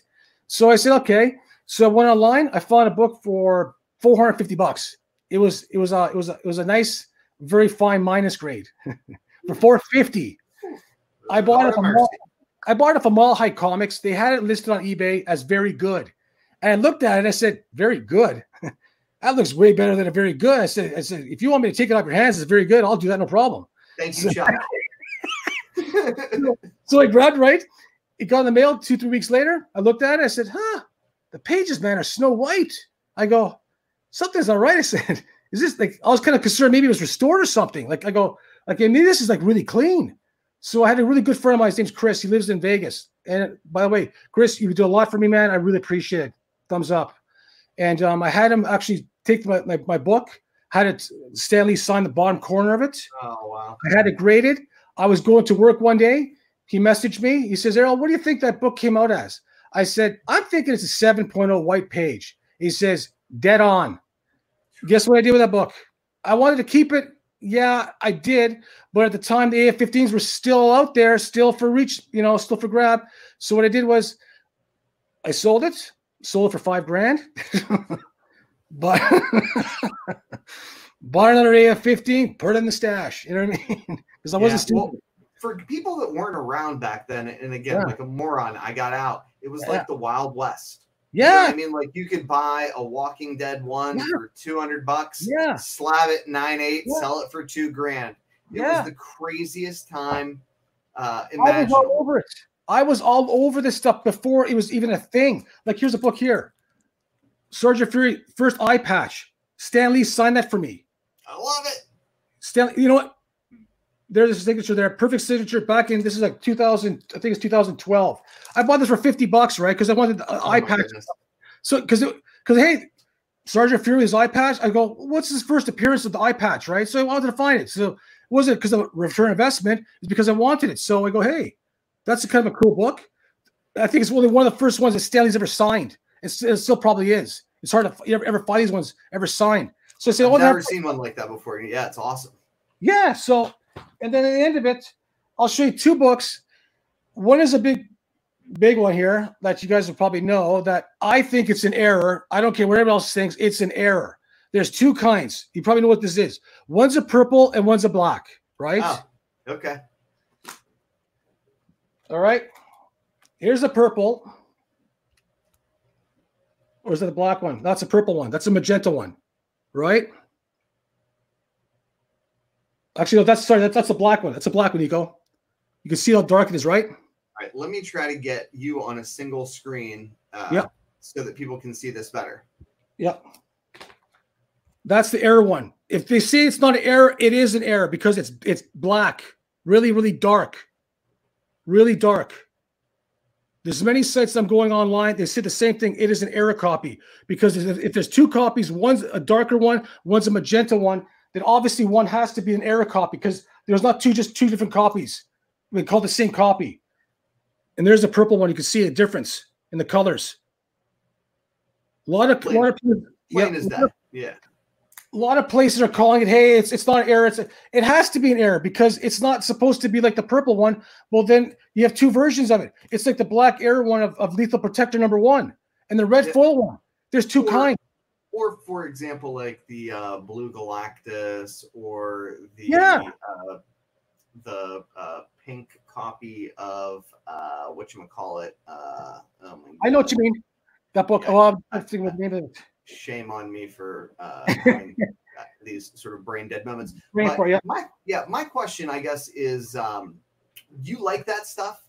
So I said, "Okay." So I went online. I found a book for 450 bucks. It was it was a it was a, it was a nice, very fine minus grade *laughs* for 450. I bought it from mercy. I bought it from Mile High Comics. They had it listed on eBay as very good, and I looked at it. and I said, "Very good." *laughs* that looks way better than a very good. I said, "I said if you want me to take it off your hands, it's very good. I'll do that, no problem." Thank you, Chuck. *laughs* So I grabbed right. It got in the mail two, three weeks later. I looked at it. I said, huh, the pages, man, are snow white. I go, something's not right. *laughs* I said, is this like, I was kind of concerned maybe it was restored or something. Like, I go, like, maybe this is like really clean. So I had a really good friend of mine. His name's Chris. He lives in Vegas. And by the way, Chris, you do a lot for me, man. I really appreciate it. Thumbs up. And um, I had him actually take my, my, my book, had it, Stan Lee sign the bottom corner of it. oh wow. I had it graded. I was going to work one day. He messaged me. He says, Errol, what do you think that book came out as? I said, I'm thinking it's a 7.0 white page. He says, dead on. Guess what I did with that book? I wanted to keep it. Yeah, I did. But at the time, the AF-15s were still out there, still for reach, you know, still for grab. So what I did was I sold it, sold it for five grand. *laughs* but *laughs* bought another AF-15, put it in the stash. You know what I mean? *laughs* Because I wasn't stupid. well, for people that weren't around back then, and again, Yeah. like a moron, I got out. It was Yeah. like the Wild West. You know yeah, I mean, like you could buy a Walking Dead one Yeah. for two hundred bucks, yeah, slab it nine eight, Yeah. sell it for two grand. It Yeah. was the craziest time uh, I was all over it. I was all over this stuff before it was even a thing. Like, here's a book here. Sergeant Fury, first eye patch. Stan Lee signed that for me. I love it. Stan, you know what? There's a signature there. Perfect signature back in this is like 2000, I think it's 2012. I bought this for 50 bucks, right? Because I wanted the uh, oh, eye patch. So because because hey, Sergeant Fury's eye patch. I go, what's his first appearance of the eye patch, right? So I wanted to find it. So it wasn't because of return investment, it's because I wanted it. So I go, hey, that's a kind of a cool book. I think it's only one of the first ones that Stan Lee's ever signed. It's, it still probably is. It's hard to ever, ever find these ones ever signed. So I said, I've oh, never seen one like that before. Yeah, it's awesome. Yeah. So, and then at the end of it, I'll show you two books. One is a big, big one here that you guys will probably know that I think it's an error. I don't care what everyone else thinks. It's an error. There's two kinds. You probably know what this is. One's a purple and one's a black, right? Oh, okay. All right. Here's the purple. Or is it a black one? That's a purple one. That's a magenta one, right? Actually, no, that's sorry, that's that's a black one. That's a black one, Nico. You can see how dark it is, right? All right, let me try to get you on a single screen uh, Yep. so that people can see this better. Yep. That's the error one. If they say it's not an error, it is an error because it's it's black, really, really dark, really dark. There's many sites I'm going online. They say the same thing. It is an error copy because if there's two copies, one's a darker one, one's a magenta one, then obviously one has to be an error copy because there's not two just two different copies. We call the same copy. And there's a purple one. You can see a difference in the colors. A lot of, a lot of people, Plain yeah, as that. Yeah. a lot of places are calling it hey it's it's not an error it's a, it has to be an error because it's not supposed to be like the purple one well then you have two versions of it it's like the black error one of, of lethal protector number one and the red Yeah. foil one there's two Or- kinds Or, for example, like the uh, Blue Galactus or the Yeah. uh, the uh, pink copy of uh, what you call it. Uh, oh i know what you mean that book Yeah. oh i'm I think what the name of it Shame on me for uh, *laughs* uh, these sort of brain dead moments. Brain for you My yeah, my question, I guess, is um, do you like that stuff?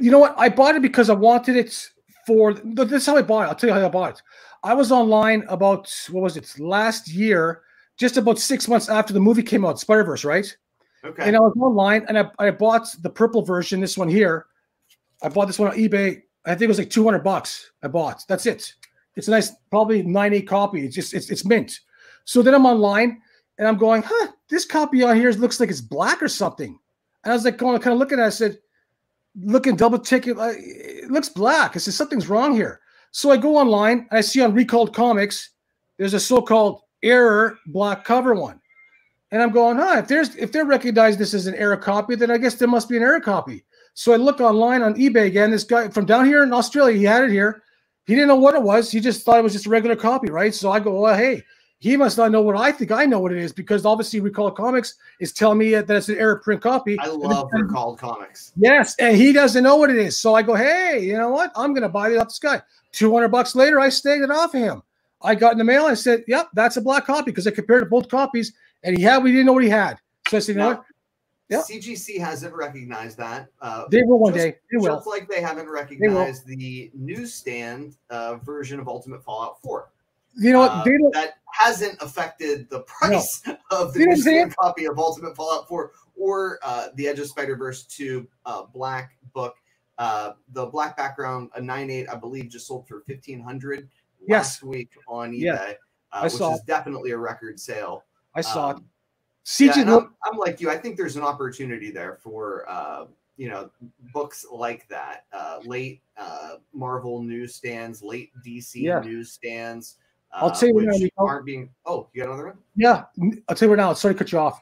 you know what i bought it because i wanted it for this is how i bought it i'll tell you how i bought it i was online about what was it last year just about six months after the movie came out spider-verse right Okay. And I was online and I, I bought the purple version, this one here. I bought this one on eBay. I think it was like 200 bucks. I bought. That's it. It's a nice, probably 98 copy. It's just, it's, it's mint. So then I'm online and I'm going, huh, this copy on here looks like it's black or something. And I was like, going, kind of looking at it. I said, looking double like, It looks black. I said, something's wrong here. So I go online and I see on Recalled Comics, there's a so-called error black cover one. And I'm going, huh, if there's if they're recognizing this as an error copy, then I guess there must be an error copy. So I look online on eBay again. This guy from down here in Australia, he had it here. He didn't know what it was. He just thought it was just a regular copy, right? So I go, well, hey, he must not know what I think I know what it is because obviously Recall Comics is telling me that it's an error print copy. I love then- recalled comics. Yes, and he doesn't know what it is. So I go, hey, you know what? I'm gonna buy it off this guy. 200 bucks later, I snagged it off of him. I got in the mail. I said, yep, that's a black copy because I compared both copies, and he had. We didn't know what he had. So I said, you know what? Yeah. CGC hasn't recognized that. Uh, They will one just- day. They will. Just like they haven't recognized the newsstand uh, version of Ultimate Fallout 4. You know what? Uh, that hasn't affected the price *laughs* of the You know what I'm saying? newsstand copy of Ultimate Fallout 4 or uh, the Edge of Spider Verse 2 uh, Black book. Uh, the black background, a 9.8, I believe, just sold for 1500 Yes. last week on eBay, Yeah, uh, I which saw is definitely a record sale. I saw it. Um, CG. yeah, and I'm, I'm like you. I think there's an opportunity there for uh, you know books like that, uh, late uh, Marvel newsstands, late DC Yeah. newsstands. Uh, I'll tell you now, aren't being. Oh, you got another one? yeah, I'll tell you right now. Sorry to cut you off.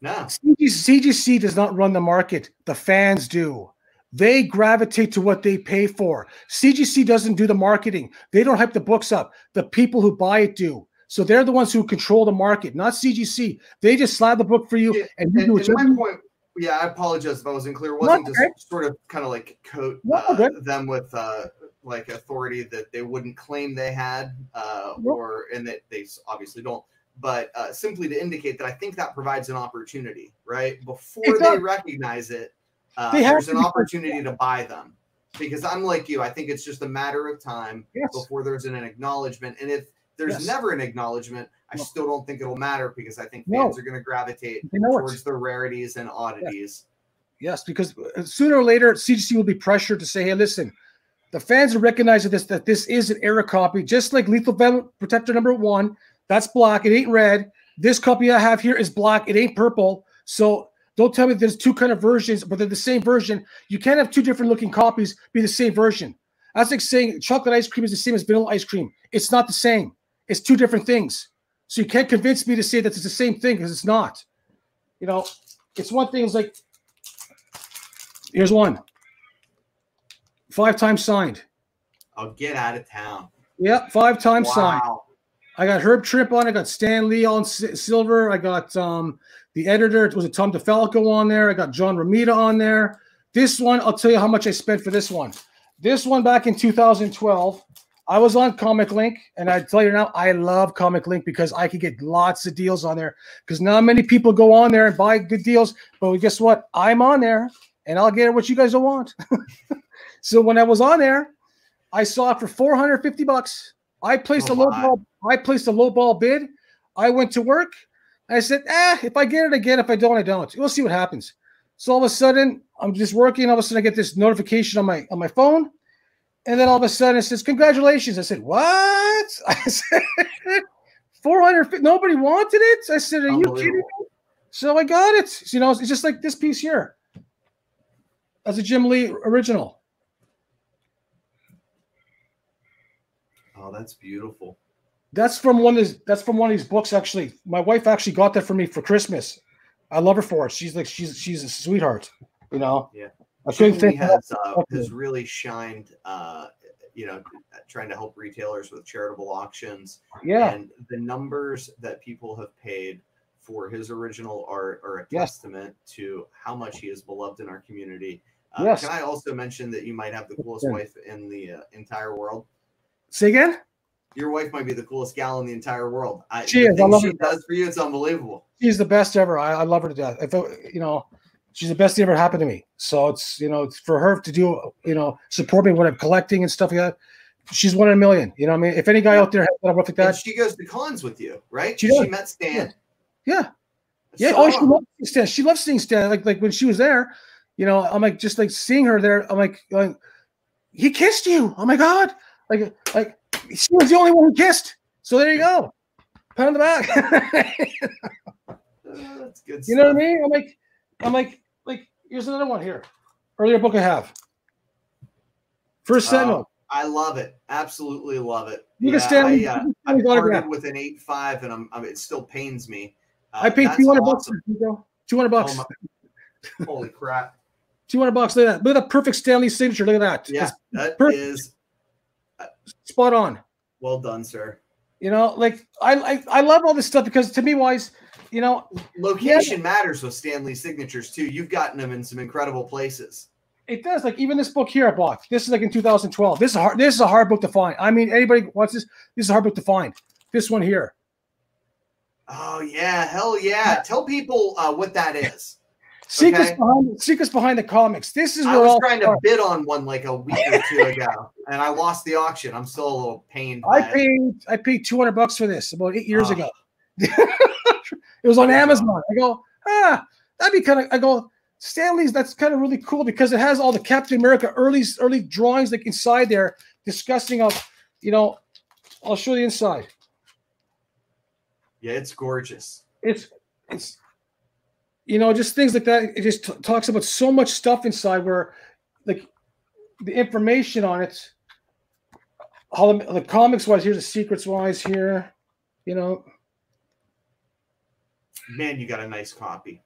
No. CG, CGC does not run the market. The fans do. They gravitate to what they pay for. CGC doesn't do the marketing. They don't hype the books up. The people who buy it do. So they're the ones who control the market, not CGC. They just slap the book for you, Yeah, and you And, do my point. Yeah, I apologize if I wasn't clear. It wasn't just okay. sort of kind of like coat uh, them with uh, like authority that they wouldn't claim they had, uh, No. or and that they obviously don't. But uh, simply to indicate that I think that provides an opportunity, right? Before they recognize it, uh, They there's an opportunity to buy them. Because I'm like you, I think it's just a matter of time Yes. before there's an acknowledgement. And if there's Yes. never an acknowledgement, I No. still don't think it'll matter because I think No. fans are going to gravitate towards it. the rarities and oddities. Yes, because uh, sooner or later, CGC will be pressured to say, hey, listen, The fans are recognizing this that this is an error copy, just like Lethal Venom Protector number one. That's black. It ain't red. This copy I have here is black. It ain't purple. So don't tell me there's two kind of versions, but they're the same version. You can't have two different looking copies be the same version. That's like saying chocolate ice cream is the same as vanilla ice cream. It's not the same. It's two different things. So you can't convince me to say that it's the same thing because it's not. You know, it's one thing. It's like here's one. Five times signed. I'll get out of town. Yep, five times Wow. signed. I got Herb Trimpe on. I got Stan Lee on s- silver. I got um the editor. Was it Tom DeFalco on there. I got John Romita on there. This one, I'll tell you how much I spent for this one. This one back in 2012, I was on Comic Link, and I tell you now, I love Comic Link because I could get lots of deals on there. Because not many people go on there and buy good deals, but guess what? I'm on there, and I'll get what you guys don't want. *laughs* so when I was on there, I saw it for 450 bucks. I placed Oh a low my. ball. I placed a low ball bid. I went to work. I said, "Ah, if I get it again, if I don't, I don't. We'll see what happens." So all of a sudden, I'm just working. All of a sudden, I get this notification on my on my phone, and then all of a sudden, it says, "Congratulations!" I said, "What?" *laughs* I said, "400. Nobody wanted it." I said, "Are you kidding me?" So I got it. You know, it's just like this piece here. That's a Jim Lee original. Oh, that's beautiful. That's from one of these, that's from one of these books. Actually, my wife actually got that for me for Christmas. I love her for it. She's like she's she's a sweetheart. You know. Yeah. I couldn't think. has uh, has really shined. Uh, you know, trying to help retailers with charitable auctions. Yeah. And the numbers that people have paid for his original art are a Yes. testament to how much he is beloved in our community. Uh, Yes. Can I also mention that you might have the coolest Yeah. wife in the uh, entire world? Say again. Your wife might be the coolest gal in the entire world. I, She is. I love she her. does for you, it's unbelievable. She's the best ever. I, I love her to death. If it, you know, she's the best thing ever happened to me. So it's you know, it's for her to do you know support me when I'm collecting and stuff like that. She's one in a million. You know, what I mean, if any guy out there has like And she goes to cons with you, right? She She, met Stan. yeah, yeah. So Oh, she loves Stan. She loves seeing Stan. Like like when she was there, you know, I'm like just like seeing her there. I'm like, like he kissed you. Oh my god! Like like she was the only one who kissed. So there you go. Pat on the back. *laughs* Uh, that's good. you know what I mean? I'm like, I'm like, like here's another one here. Earlier book I have. First Oh, Sentinel. I love it. Absolutely love it. You can Yeah, stand- I, uh, you can I stand with an eight five, and I'm, I'm it still pains me. Uh, I paid 200 bucks. awesome. Two hundred bucks. Oh *laughs* Holy crap! Two hundred bucks. Look at that. Look at that perfect Stan Lee signature. Look at that. Yeah, It's that perfect. is spot on. well done, sir. You know, like I, I I love all this stuff because to me, wise, you know, Location matters with Stan Lee signatures too. You've gotten them in some incredible places. it does. Like even this book here I bought. This is like in 2012. This is a hard. This is a hard book to find. I mean, anybody wants this? This is a hard book to find. This one here. Oh yeah, hell yeah! Tell people uh, what that is. Secrets Okay. behind secrets behind the comics. This is what I was trying to bid on one like a week or two ago, and I lost the auction. I'm still a little pained. I it. paid I paid 200 bucks for this about eight years Oh. ago. *laughs* it was on. Amazon. I go, ah, that'd be kind of. I go, Stan Lee's. That's kind of really cool because it has all the Captain America early early drawings like inside there, discussing of, you know, I'll show you the inside. Yeah, it's gorgeous. It's it's, you know, just things like that. It just t- talks about so much stuff inside where, like, the information on it. all the, the comics wise, here's the secrets wise here, you know. Man, you got a nice copy.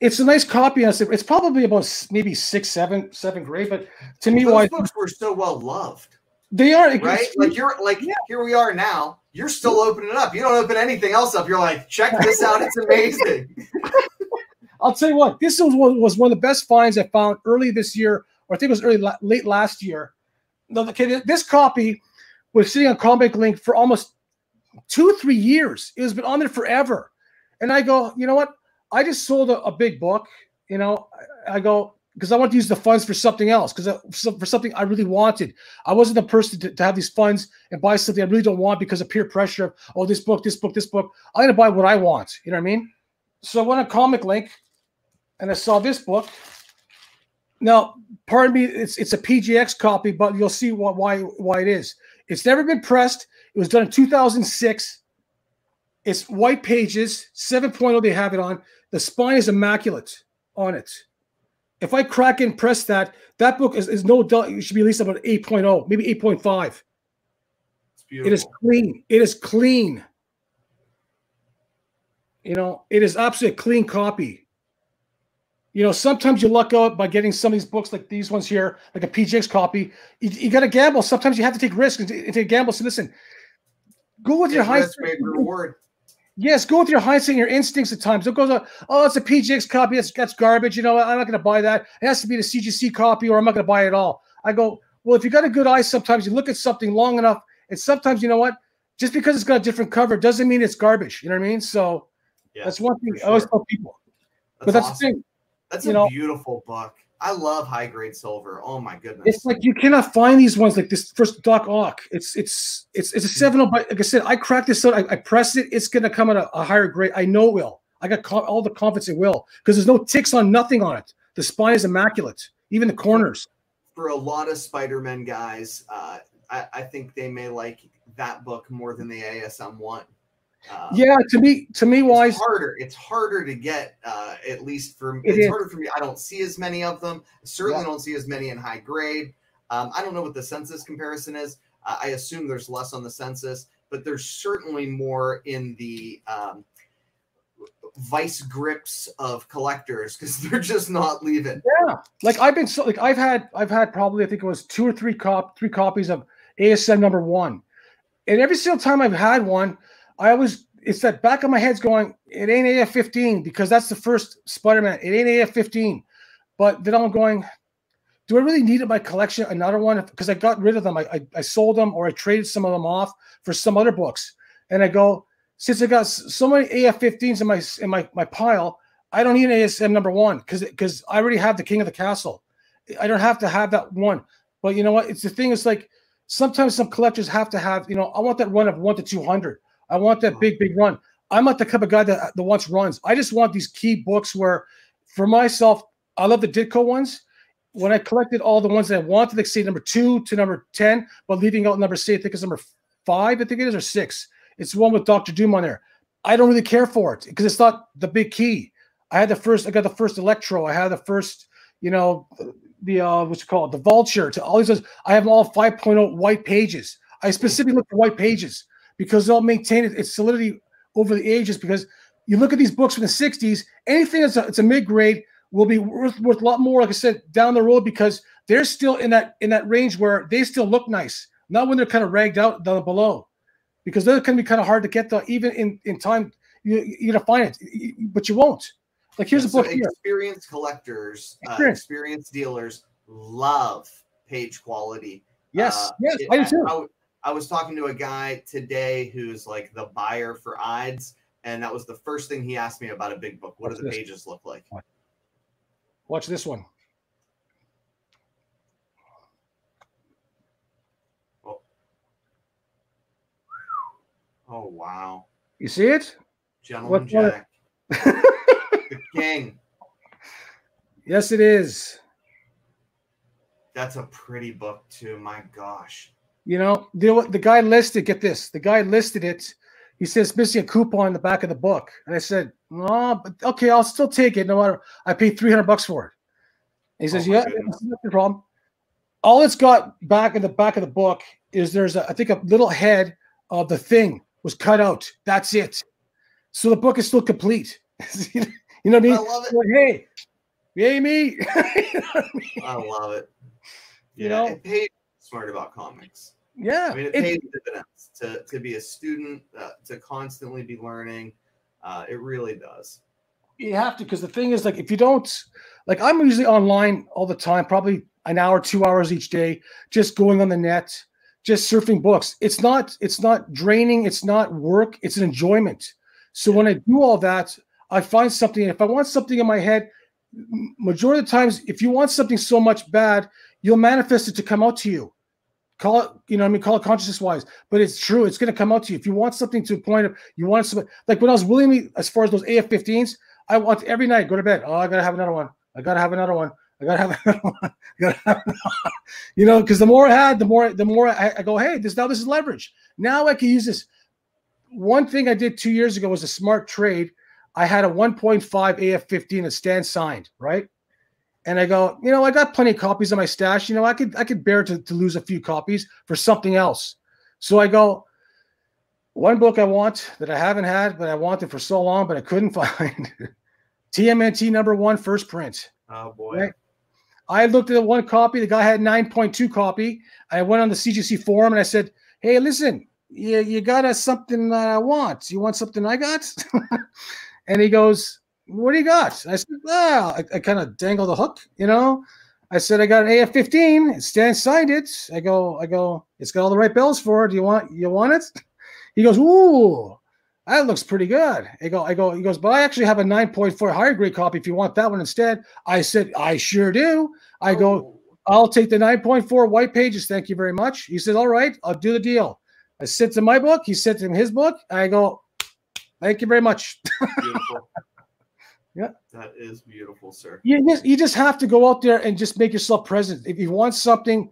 It's a nice copy. It's it's probably about maybe six, seven, seven grade, but to me, Those why books were so well loved, they are right? Like you're like here we are now. You're still opening it up. You don't open anything else up. You're like, check this out. It's *laughs* amazing. *laughs* I'll tell you what, this was one, was one of the best finds I found early this year, or I think it was early late last year. Okay, this copy was sitting on Comic Link for almost two, three years. It has been on there forever. And I go, you know what? I just sold a, a big book. You know, I, I go because I want to use the funds for something else because for something I really wanted. I wasn't the person to, to have these funds and buy something I really don't want because of peer pressure. Of, oh, this book, this book, this book. I'm gonna buy what I want. You know what I mean? So I went on Comic Link and I saw this book. Now, pardon me, it's it's a PGX copy, but you'll see what why why it is. It's never been pressed. It was done in 2006. It's white pages, 7.0. They have it on. The spine is immaculate on it. If I crack and press that, that book is, is no doubt. It should be at least about 8.0, maybe 8.5. It's beautiful. It is clean. It is clean. You know, it is absolutely a clean copy. You know, sometimes you luck out by getting some of these books like these ones here, like a PGX copy. You, you got to gamble. Sometimes you have to take risks and, and take gamble. So listen, go with your high. reward. Yes, go with your hindsight and your instincts at times. Don't go, oh, it's a PGX copy. That's, that's garbage. You know, I'm not going to buy that. It has to be the CGC copy or I'm not going to buy it at all. I go, well, if you got a good eye, sometimes you look at something long enough, and sometimes, you know what? Just because it's got a different cover doesn't mean it's garbage. You know what I mean? So Yeah, that's one thing for I always tell people. That's but that's awesome. the thing. That's you a know- beautiful book. I love high grade silver. Oh my goodness. It's like you cannot find these ones like this first Doc Ock. It's it's it's it's a seven oh, but like I said, I cracked this out. I, I pressed it. It's gonna come at a, a higher grade. I know it will. I got co- all the confidence it will because there's no ticks on nothing on it. The spine is immaculate, even the corners. for a lot of Spider-Man guys, uh, I, I think they may like that book more than the ASM one. Uh, Yeah, to me, to me, wise. it's harder. It's harder to get, uh, at least for It it's is. harder for me. I don't see as many of them. Certainly Yeah. don't see as many in high grade. Um, I don't know what the census comparison is. Uh, I assume there's less on the census, but there's certainly more in the um, vice grips of collectors because *laughs* they're just not leaving. Yeah, like I've been so like I've had I've had probably I think it was two or three cop three copies of ASM number one, and every single time I've had one, I always it's that back of my head's going it ain't AF fifteen because that's the first Spider Man. It ain't AF fifteen, but then I'm going. Do I really need in my collection another one? Because I got rid of them. I, I I sold them or I traded some of them off for some other books. And I go, since I got so many AF-15s in my in my my pile, I don't need an ASM number one because because I already have the King of the Castle. I don't have to have that one. But you know what? It's the thing. It's like sometimes some collectors have to have. You know, I want that run of one to two hundred. I want that big big run. I'm not the type of guy that that wants runs. I just want these key books where, for myself, I love the Ditko ones. When I collected all the ones that I wanted, like say number two to number ten, but leaving out number say I think it's number five. I think it is or six. It's one with Doctor Doom on there. I don't really care for it because it's not the big key. I had the first, I got the first Electro. I had the first, you know, the uh, what's it called, the Vulture. To all these, others. I have all 5.0 white pages. I specifically look for white pages because they'll maintain its solidity over the ages. Because you look at these books from the 60s, anything that's a, it's a mid grade will be worth worth a lot more. Like I said, down the road because they're still in that in that range where they still look nice, not when they're kind of ragged out down below because they're going to be kind of hard to get the even in in time. You you gonna find it, but you won't. Like here's a So book here. experienced collectors, uh, experienced dealers love page quality. Yes, Uh, yes, it- I do too. I was talking to a guy today who's like the buyer for IDES, and that was the first thing he asked me about a big book. What do the this? pages look like? Watch this one. Oh, oh wow, You see it? Gentleman What- what- Jack, *laughs* the king. Yes, it is. That's a pretty book too. My gosh. You know, you know what? The guy listed. Get this. The guy listed it. He says missing a coupon in the back of the book, and I said, "No, but okay, I'll still take it. No matter. I paid three hundred bucks for it." And he oh says, Oh "Yeah, goodness. that's the problem." All it's got back in the back of the book is there's a, I think a little head of the thing was cut out. That's it. So the book is still complete. *laughs* you know what I mean? I love it. Like, hey, yay me. *laughs* You know I mean? I love it. You Yeah, know? it pays smart about comics. Yeah. I mean, it pays dividends to, to be a student, uh, to constantly be learning. Uh, it really does. you have to because the thing is like if you don't like i'm usually online all the time probably an hour two hours each day just going on the net just surfing books it's not it's not draining it's not work it's an enjoyment so when i do all that i find something if i want something in my head majority of the times if you want something so much bad you'll manifest it to come out to you call it you know i mean call it consciousness wise but it's true it's going to come out to you if you want something to point of you want something like when i was willingly as far as those af-15s I want every night go to bed. Oh, I gotta have another one. I gotta have another one. I gotta have *laughs* another one. I gotta have *laughs* you know, because the more I had, the more the more I, I go, hey, this now this is leverage. Now I can use this. One thing I did two years ago was a smart trade. I had a 1.5 AF15 a stand signed, right? And I go, you know, I got plenty of copies of my stash. You know, I could I could bear to, to lose a few copies for something else. So I go, one book I want that I haven't had, but I wanted for so long, but I couldn't *laughs* find. TMNT number one, first print. Oh boy. Right? I looked at one copy. The guy had 9.2 copy. I went on the CGC forum and I said, "Hey, listen, you you got a something that I want. You want something I got?" *laughs* and he goes, "What do you got?" I said, "Well, I, I kind of dangled the hook, you know." I said, "I got an AF-15. Stan signed it." I go, "I go. It's got all the right bells for it. Do you want you want it?" He goes, "Ooh." that looks pretty good. I go, I go, he goes, but I actually have a 9.4 higher grade copy if you want that one instead. I said, I sure do. I go, oh. I'll take the 9.4 white pages. Thank you very much. He said, All right, I'll do the deal. I sent to my book. He sent him his book. I go, Thank you very much. *laughs* Beautiful. Yeah. That is beautiful, sir. You just you just have to go out there and just make yourself present. If you want something,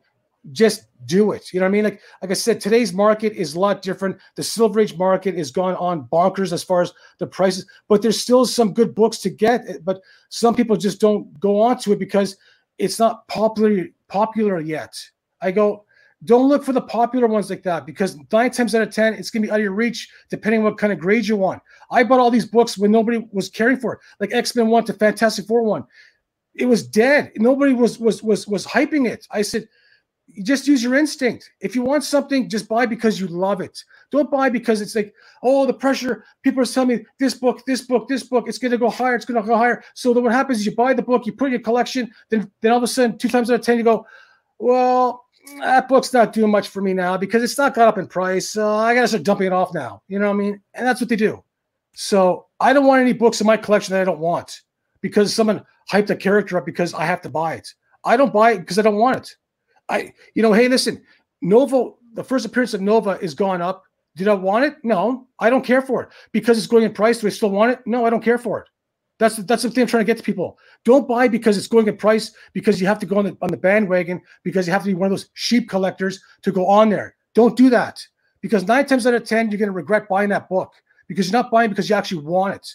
just do it. You know what I mean? Like like I said, today's market is a lot different. The silver age market is gone on bonkers as far as the prices, but there's still some good books to get. Eh, but some people just don't go on to it because it's not popular popular yet. I go, don't look for the popular ones like that because nine times out of ten, it's gonna be out of your reach depending on what kind of grade you want. I bought all these books when nobody was caring for it, like X Men One to Fantastic Four One. It was dead. Nobody was was was was hyping it. I said just use your instinct. If you want something, just buy because you love it. Don't buy because it's like, oh, the pressure. People are telling me this book, this book, this book, it's going to go higher, it's going to go higher. So then what happens is you buy the book, you put it in your collection, then then all of a sudden, two times out of ten, you go, well, that book's not doing much for me now because it's not got up in price. Uh, I got to start dumping it off now. You know what I mean? And that's what they do. So I don't want any books in my collection that I don't want because someone hyped a character up because I have to buy it. I don't buy it because I don't want it. I, you know, hey, listen, Nova, the first appearance of Nova is gone up. Did I want it? No, I don't care for it because it's going in price. Do I still want it? No, I don't care for it. That's that's the thing I'm trying to get to people. Don't buy because it's going in price because you have to go on the on the bandwagon because you have to be one of those sheep collectors to go on there. Don't do that because nine times out of ten you're going to regret buying that book because you're not buying because you actually want it.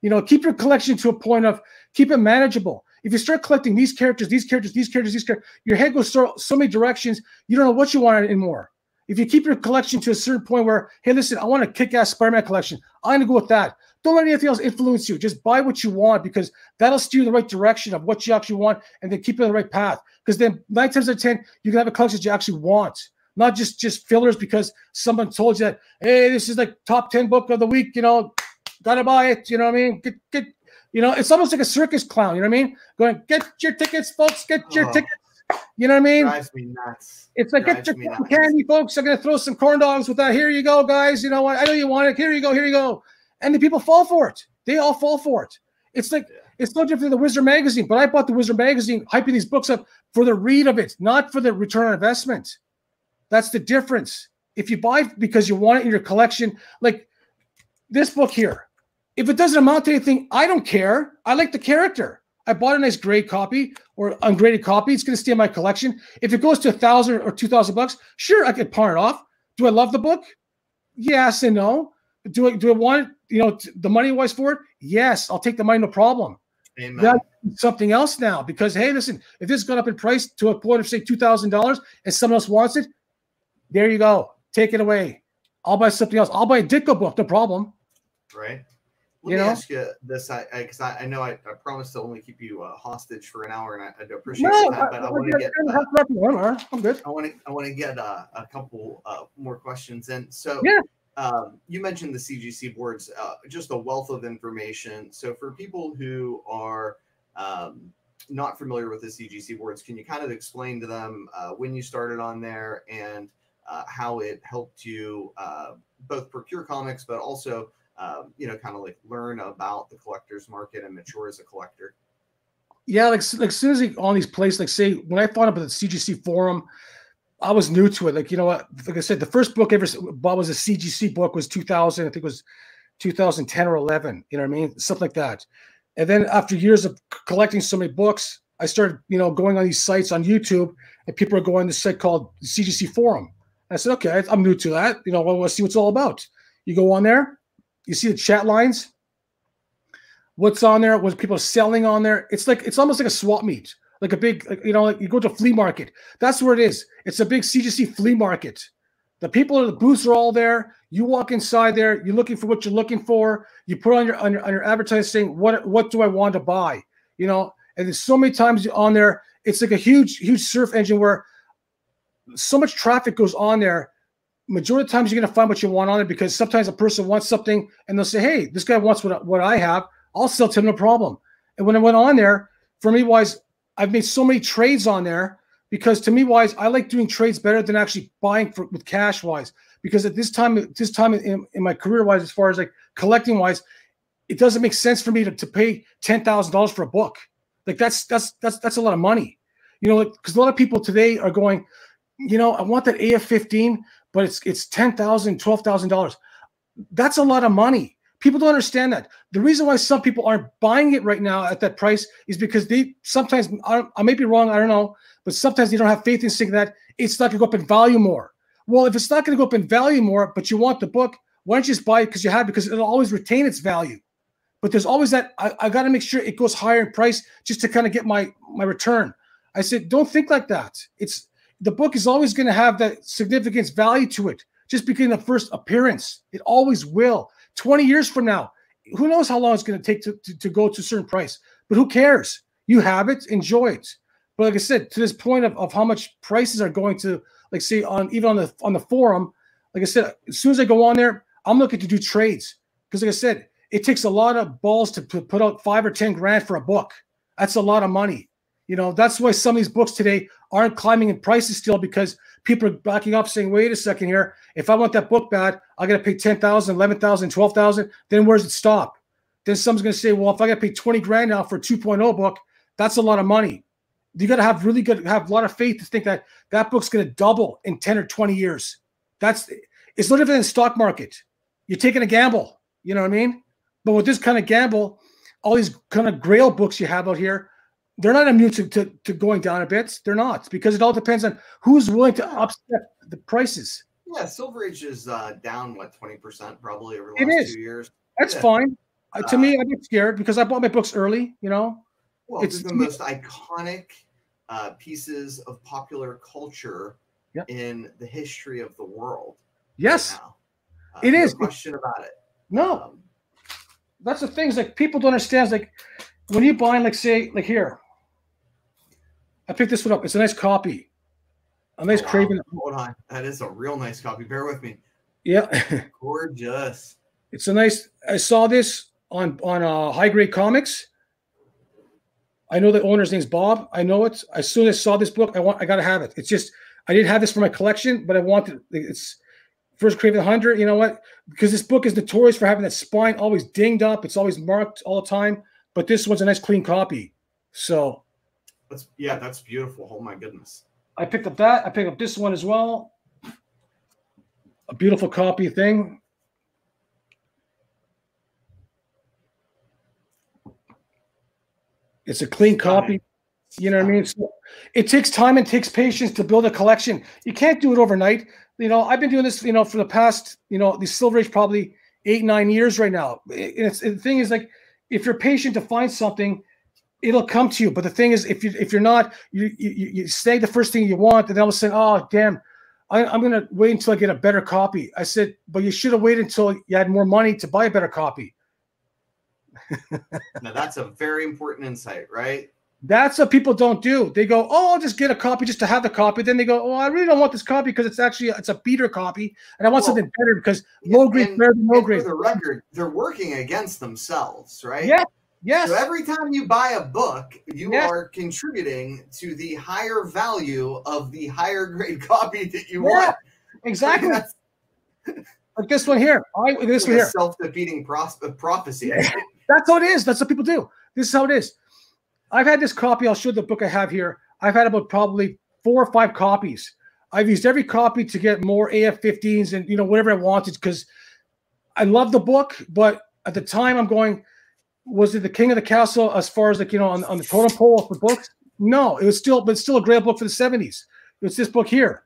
You know, keep your collection to a point of keep it manageable. If you start collecting these characters, these characters, these characters, these characters, your head goes so, so many directions, you don't know what you want anymore. If you keep your collection to a certain point where, hey, listen, I want a kick-ass Spider-Man collection, I'm gonna go with that. Don't let anything else influence you. Just buy what you want because that'll steer you in the right direction of what you actually want, and then keep it on the right path. Because then nine times out of ten, you can have a collection that you actually want, not just just fillers because someone told you that, hey, this is like top ten book of the week. You know, gotta buy it. You know what I mean? Get get you know, it's almost like a circus clown. You know what I mean? Going, get your tickets, folks. Get your oh, tickets. You know what I mean? Drives me nuts. It's like drives get your candy, folks. I'm gonna throw some corn dogs with that. Here you go, guys. You know what? I know you want it. Here you go. Here you go. And the people fall for it. They all fall for it. It's like yeah. it's no different than the Wizard magazine. But I bought the Wizard magazine, hyping these books up for the read of it, not for the return on investment. That's the difference. If you buy because you want it in your collection, like this book here, if it doesn't amount to anything, I don't care. I like the character. I bought a nice grade copy or ungraded copy. It's going to stay in my collection. If it goes to a thousand or two thousand bucks, sure, I could pawn it off. Do I love the book? Yes and no. Do I do I want you know the money wise for it? Yes, I'll take the money, no problem. Amen. something else now because hey, listen, if this gone up in price to a point of say two thousand dollars and someone else wants it, there you go. Take it away. I'll buy something else. I'll buy a Ditko book, no problem. Right. Let you me know? ask you this, I because I, I, I, know I, I promised to only keep you uh, hostage for an hour, and I, I do appreciate no, that. But I, want to get, uh, I'm good. I want to, I want to get uh, a couple uh, more questions in. So, yeah. Um, you mentioned the CGC boards, uh, just a wealth of information. So, for people who are um, not familiar with the CGC boards, can you kind of explain to them uh, when you started on there and how it helped you both procure comics, but also um, you know, kind of like learn about the collector's market and mature as a collector? Yeah, like like as soon as on these places, like say when I found out about the CGC forum, I was new to it. Like you know what, like I said, the first book ever bought was a CGC book was 2000. I think it was 2010 or 11. You know what I mean, something like that. And then after years of collecting so many books, I started, you know, going on these sites on YouTube, and people are going to this site called CGC Forum. I said, okay, I'm new to that. You know, I want to see what's all about. You go on there, you see the chat lines. What's on there? What people are selling on there? It's like it's almost like a swap meet, like a big, like, you know, like you go to flea market. That's where it is. It's a big CGC flea market. The people, the booths are all there. You walk inside there. You're looking for what you're looking for. You put on your on your, on your advertising. What what do I want to buy? You know, and there's so many times on there. It's like a huge huge surf engine where so much traffic goes on there. Majority of the times you're to find what you want on it because sometimes a person wants something and they'll say, "Hey, this guy wants what what I have. I'll sell to him no problem." And when I went on there, for me, wise, I've made so many trades on there because to me, wise, I like doing trades better than actually buying for, with cash wise. Because at this time, this time in, in my career wise, as far as like collecting wise, it doesn't make sense for me to, to pay ten thousand dollars for a book. Like that's that's that's that's a lot of money, you know. Because like, a lot of people today are going, you know, I want that AF15, but it's it's ten thousand, twelve thousand dollars. That's a lot of money. People don't understand that. The reason why some people aren't buying it right now at that price is because they sometimes I, may be wrong, I don't know, but sometimes they don't have faith in saying that it's not going to go up in value more. Well, if it's not going to go up in value more, but you want the book, why don't you just buy it because you have it because it'll always retain its value. But there's always that I, I got to make sure it goes higher in price just to kind of get my my return. I said, don't think like that. It's the book is always going to have that significance value to it just because the first appearance. It always will. 20 years from now, who knows how long it's going to take to, to, to go to a certain price, but who cares? You have it, enjoy it. But like I said, to this point of, of how much prices are going to, like say on even on the on the forum, like I said, as soon as I go on there, I'm looking to do trades. Because like I said, it takes a lot of balls to put out five or ten grand for a book. That's a lot of money. You know, that's why some of these books today aren't climbing in prices still because people are backing up saying, wait a second here. If I want that book bad, I got to pay 10,000, 11,000, 12,000. Then where's it stop? Then someone's going to say, well, if I got to pay 20 grand now for a 2.0 book, that's a lot of money. You got to have really good, have a lot of faith to think that that book's going to double in 10 or 20 years. That's, it's no different than the stock market. You're taking a gamble. You know what I mean? But with this kind of gamble, all these kind of grail books you have out here, they're not immune to, to, to, going down a bit. They're not because it all depends on who's willing to upset the prices. Yeah, Silver Age is uh, down what twenty percent probably over the last two years. That's yeah. fine. Uh, to me, I get scared because I bought my books early. You know, well, it's the most iconic uh, pieces of popular culture yep. in the history of the world. Yes, right uh, it no is. Question about it. No, um, that's the things like people don't understand. It's like when you buy, like, say, like here, I picked this one up. It's a nice copy. A nice oh, wow. Kraven. Hold on. That is a real nice copy. Bear with me. Yeah. *laughs* Gorgeous. It's a nice. I saw this on on uh, High Grade Comics. I know the owner's name's Bob. I know it. As soon as I saw this book, I want. I gotta have it. It's just I didn't have this for my collection, but I wanted. It's first Kraven Hunter. You know what? Because this book is notorious for having that spine always dinged up. It's always marked all the time. But this one's a nice clean copy. So that's yeah, that's beautiful. Oh my goodness. I picked up that. I picked up this one as well. A beautiful copy thing. It's a clean copy. You know what I mean? So it takes time and takes patience to build a collection. You can't do it overnight. You know, I've been doing this, you know, for the past, you know, the Silver Age probably eight, nine years right now. It's the thing is like, if you're patient to find something, it'll come to you. But the thing is, if you if you're not, you you, you say the first thing you want, and then all of a sudden, oh damn, I, I'm gonna wait until I get a better copy. I said, but you should have waited until you had more money to buy a better copy. *laughs* now that's a very important insight, right? That's what people don't do. They go, "Oh, I'll just get a copy just to have the copy." Then they go, "Oh, I really don't want this copy because it's actually it's a beater copy, and I want well, something better because low grade better than low grade." For the record, they're working against themselves, right? Yeah, Yes. So every time you buy a book, you yes. are contributing to the higher value of the higher grade *laughs* copy that you yeah, want. Exactly. like this one here. I this one here. Self-defeating prophecy. That's how it is. That's what people do. This is how it is. I've had this copy. I'll show the book I have here. I've had about probably four or five copies. I've used every copy to get more AF-15s and you know whatever I wanted because I love the book, but at the time I'm going was it the king of the castle as far as like you know on, on the totem pole of the books? No, it was still, but still a great book for the 70s. It's this book here.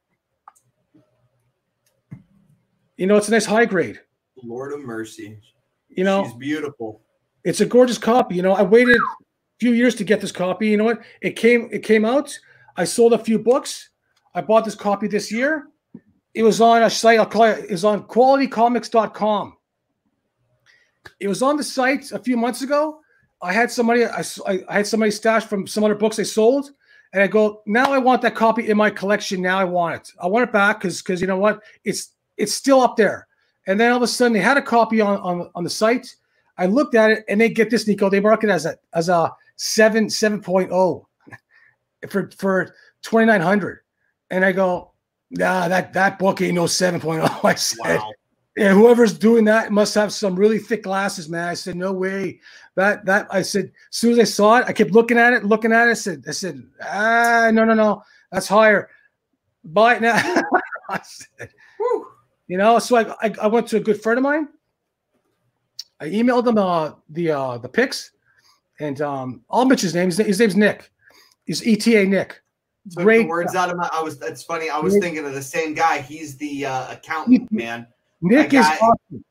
You know, it's a nice high grade. Lord of mercy. You know, she's beautiful. It's a gorgeous copy. You know, I waited a few years to get this copy. You know what? It came, it came out. I sold a few books. I bought this copy this year. It was on a site, I'll call it, is on qualitycomics.com. It was on the site a few months ago. I had somebody, I, I had somebody stashed from some other books they sold. And I go, now I want that copy in my collection. Now I want it. I want it back because because you know what? It's it's still up there. And then all of a sudden they had a copy on on, on the site. I looked at it and they get this, Nico. They mark it as a as a seven 7.0 point oh *laughs* for for 2900 and i go nah that that book ain't no 7.0 *laughs* i said wow. Yeah whoever's doing that must have some really thick glasses man i said no way that that i said as soon as i saw it i kept looking at it looking at it i said i said ah no no no that's higher buy it now *laughs* I said, you know so I, I, I went to a good friend of mine i emailed him uh the uh the pics and um i'll mention his name his, his name's nick He's ETA Nick. Took Great. words out of my. I was. That's funny. I was Nick. thinking of the same guy. He's the uh, accountant *laughs* man. Nick is awesome.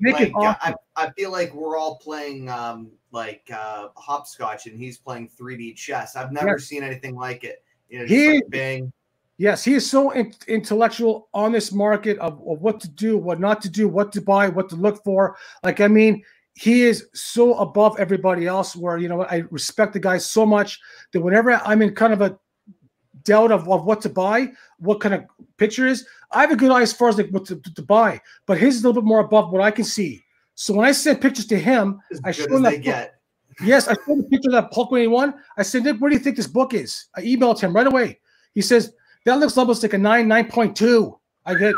Nick like, is awesome. I, I feel like we're all playing um, like uh, hopscotch, and he's playing 3D chess. I've never yes. seen anything like it. You know, he, like bang. Yes, he is so in- intellectual on this market of, of what to do, what not to do, what to buy, what to look for. Like, I mean, he is so above everybody else where you know i respect the guy so much that whenever i'm in kind of a doubt of, of what to buy what kind of picture is. I have a good eye as far as like what to, to, buy but his is a little bit more above what i can see. So when i send pictures to him as i show him that get. yes i showed him a picture of that Hulk 81 i said nick where do you think this book is? I emailed him right away. He says that looks almost like a 9 9.2 i get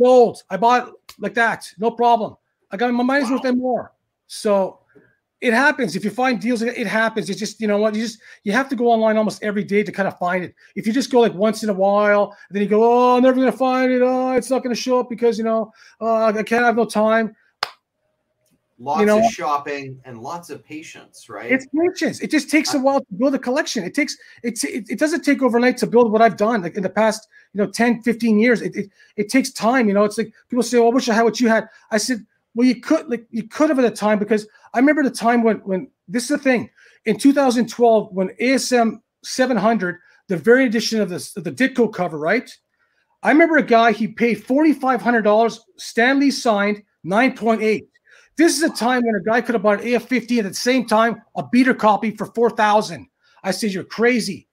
sold. I bought like that. No problem. I got my money's wow. worth and more. So it happens. If you find deals, it happens. It's just, you know what, you just you have to go online almost every day to kind of find it. If you just go like once in a while, then you go, Oh, I'm never gonna find it. Oh, it's not gonna show up because you know, uh, I can't have no time. Lots you know, of shopping and lots of patience, right? It's patience. It just takes a while to build a collection. It takes it's it, it doesn't take overnight to build what I've done like in the past, you know, 10, 15 years. It, it it takes time, you know. It's like people say, Oh, I wish I had what you had. I said, well, you could like you could have at the time because I remember the time when when this is the thing in 2012 when ASM 700, the very edition of this the Ditko cover, right? I remember a guy he paid forty five hundred dollars. Stan Lee signed nine point eight. This is a time when a guy could have bought an AF fifty at the same time, a beater copy for four thousand. I said, "You're crazy."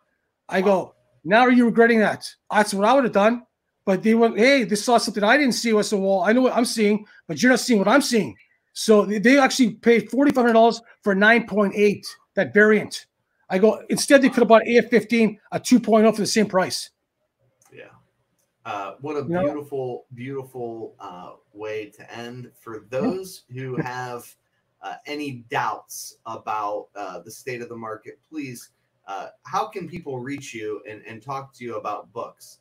I go, "Now are you regretting that?" That's what I would have done. But they went, hey, they saw something I didn't see. I said, well, I know what I'm seeing, but you're not seeing what I'm seeing. So they actually paid $4,500 for 9.8, that variant. I go, instead, they could have bought AF15, a 2.0 for the same price. Yeah. Uh, what a you beautiful, know? beautiful uh, way to end. For those who have uh, any doubts about uh, the state of the market, please, uh, how can people reach you and, and talk to you about books?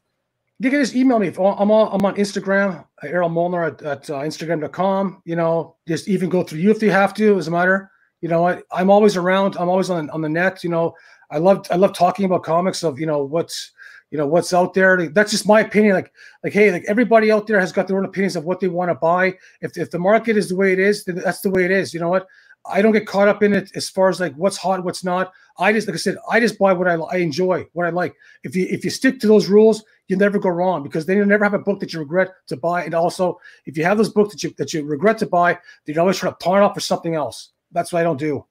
You can just email me. I'm on, I'm on Instagram, Errol Molnar at, at uh, Instagram.com. You know, just even go through you if you have to. Doesn't matter. You know, I, I'm always around. I'm always on on the net. You know, I love I love talking about comics of you know what's you know what's out there. That's just my opinion. Like like hey, like everybody out there has got their own opinions of what they want to buy. If if the market is the way it is, then that's the way it is. You know what? I don't get caught up in it as far as like what's hot, what's not. I just like I said, I just buy what I, I enjoy, what I like. If you if you stick to those rules, you'll never go wrong because then you'll never have a book that you regret to buy. And also, if you have those books that you that you regret to buy, then you always try to pawn off for something else. That's what I don't do.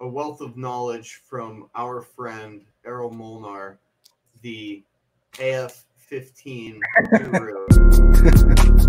A wealth of knowledge from our friend Errol Molnar, the AF 15 guru. *laughs*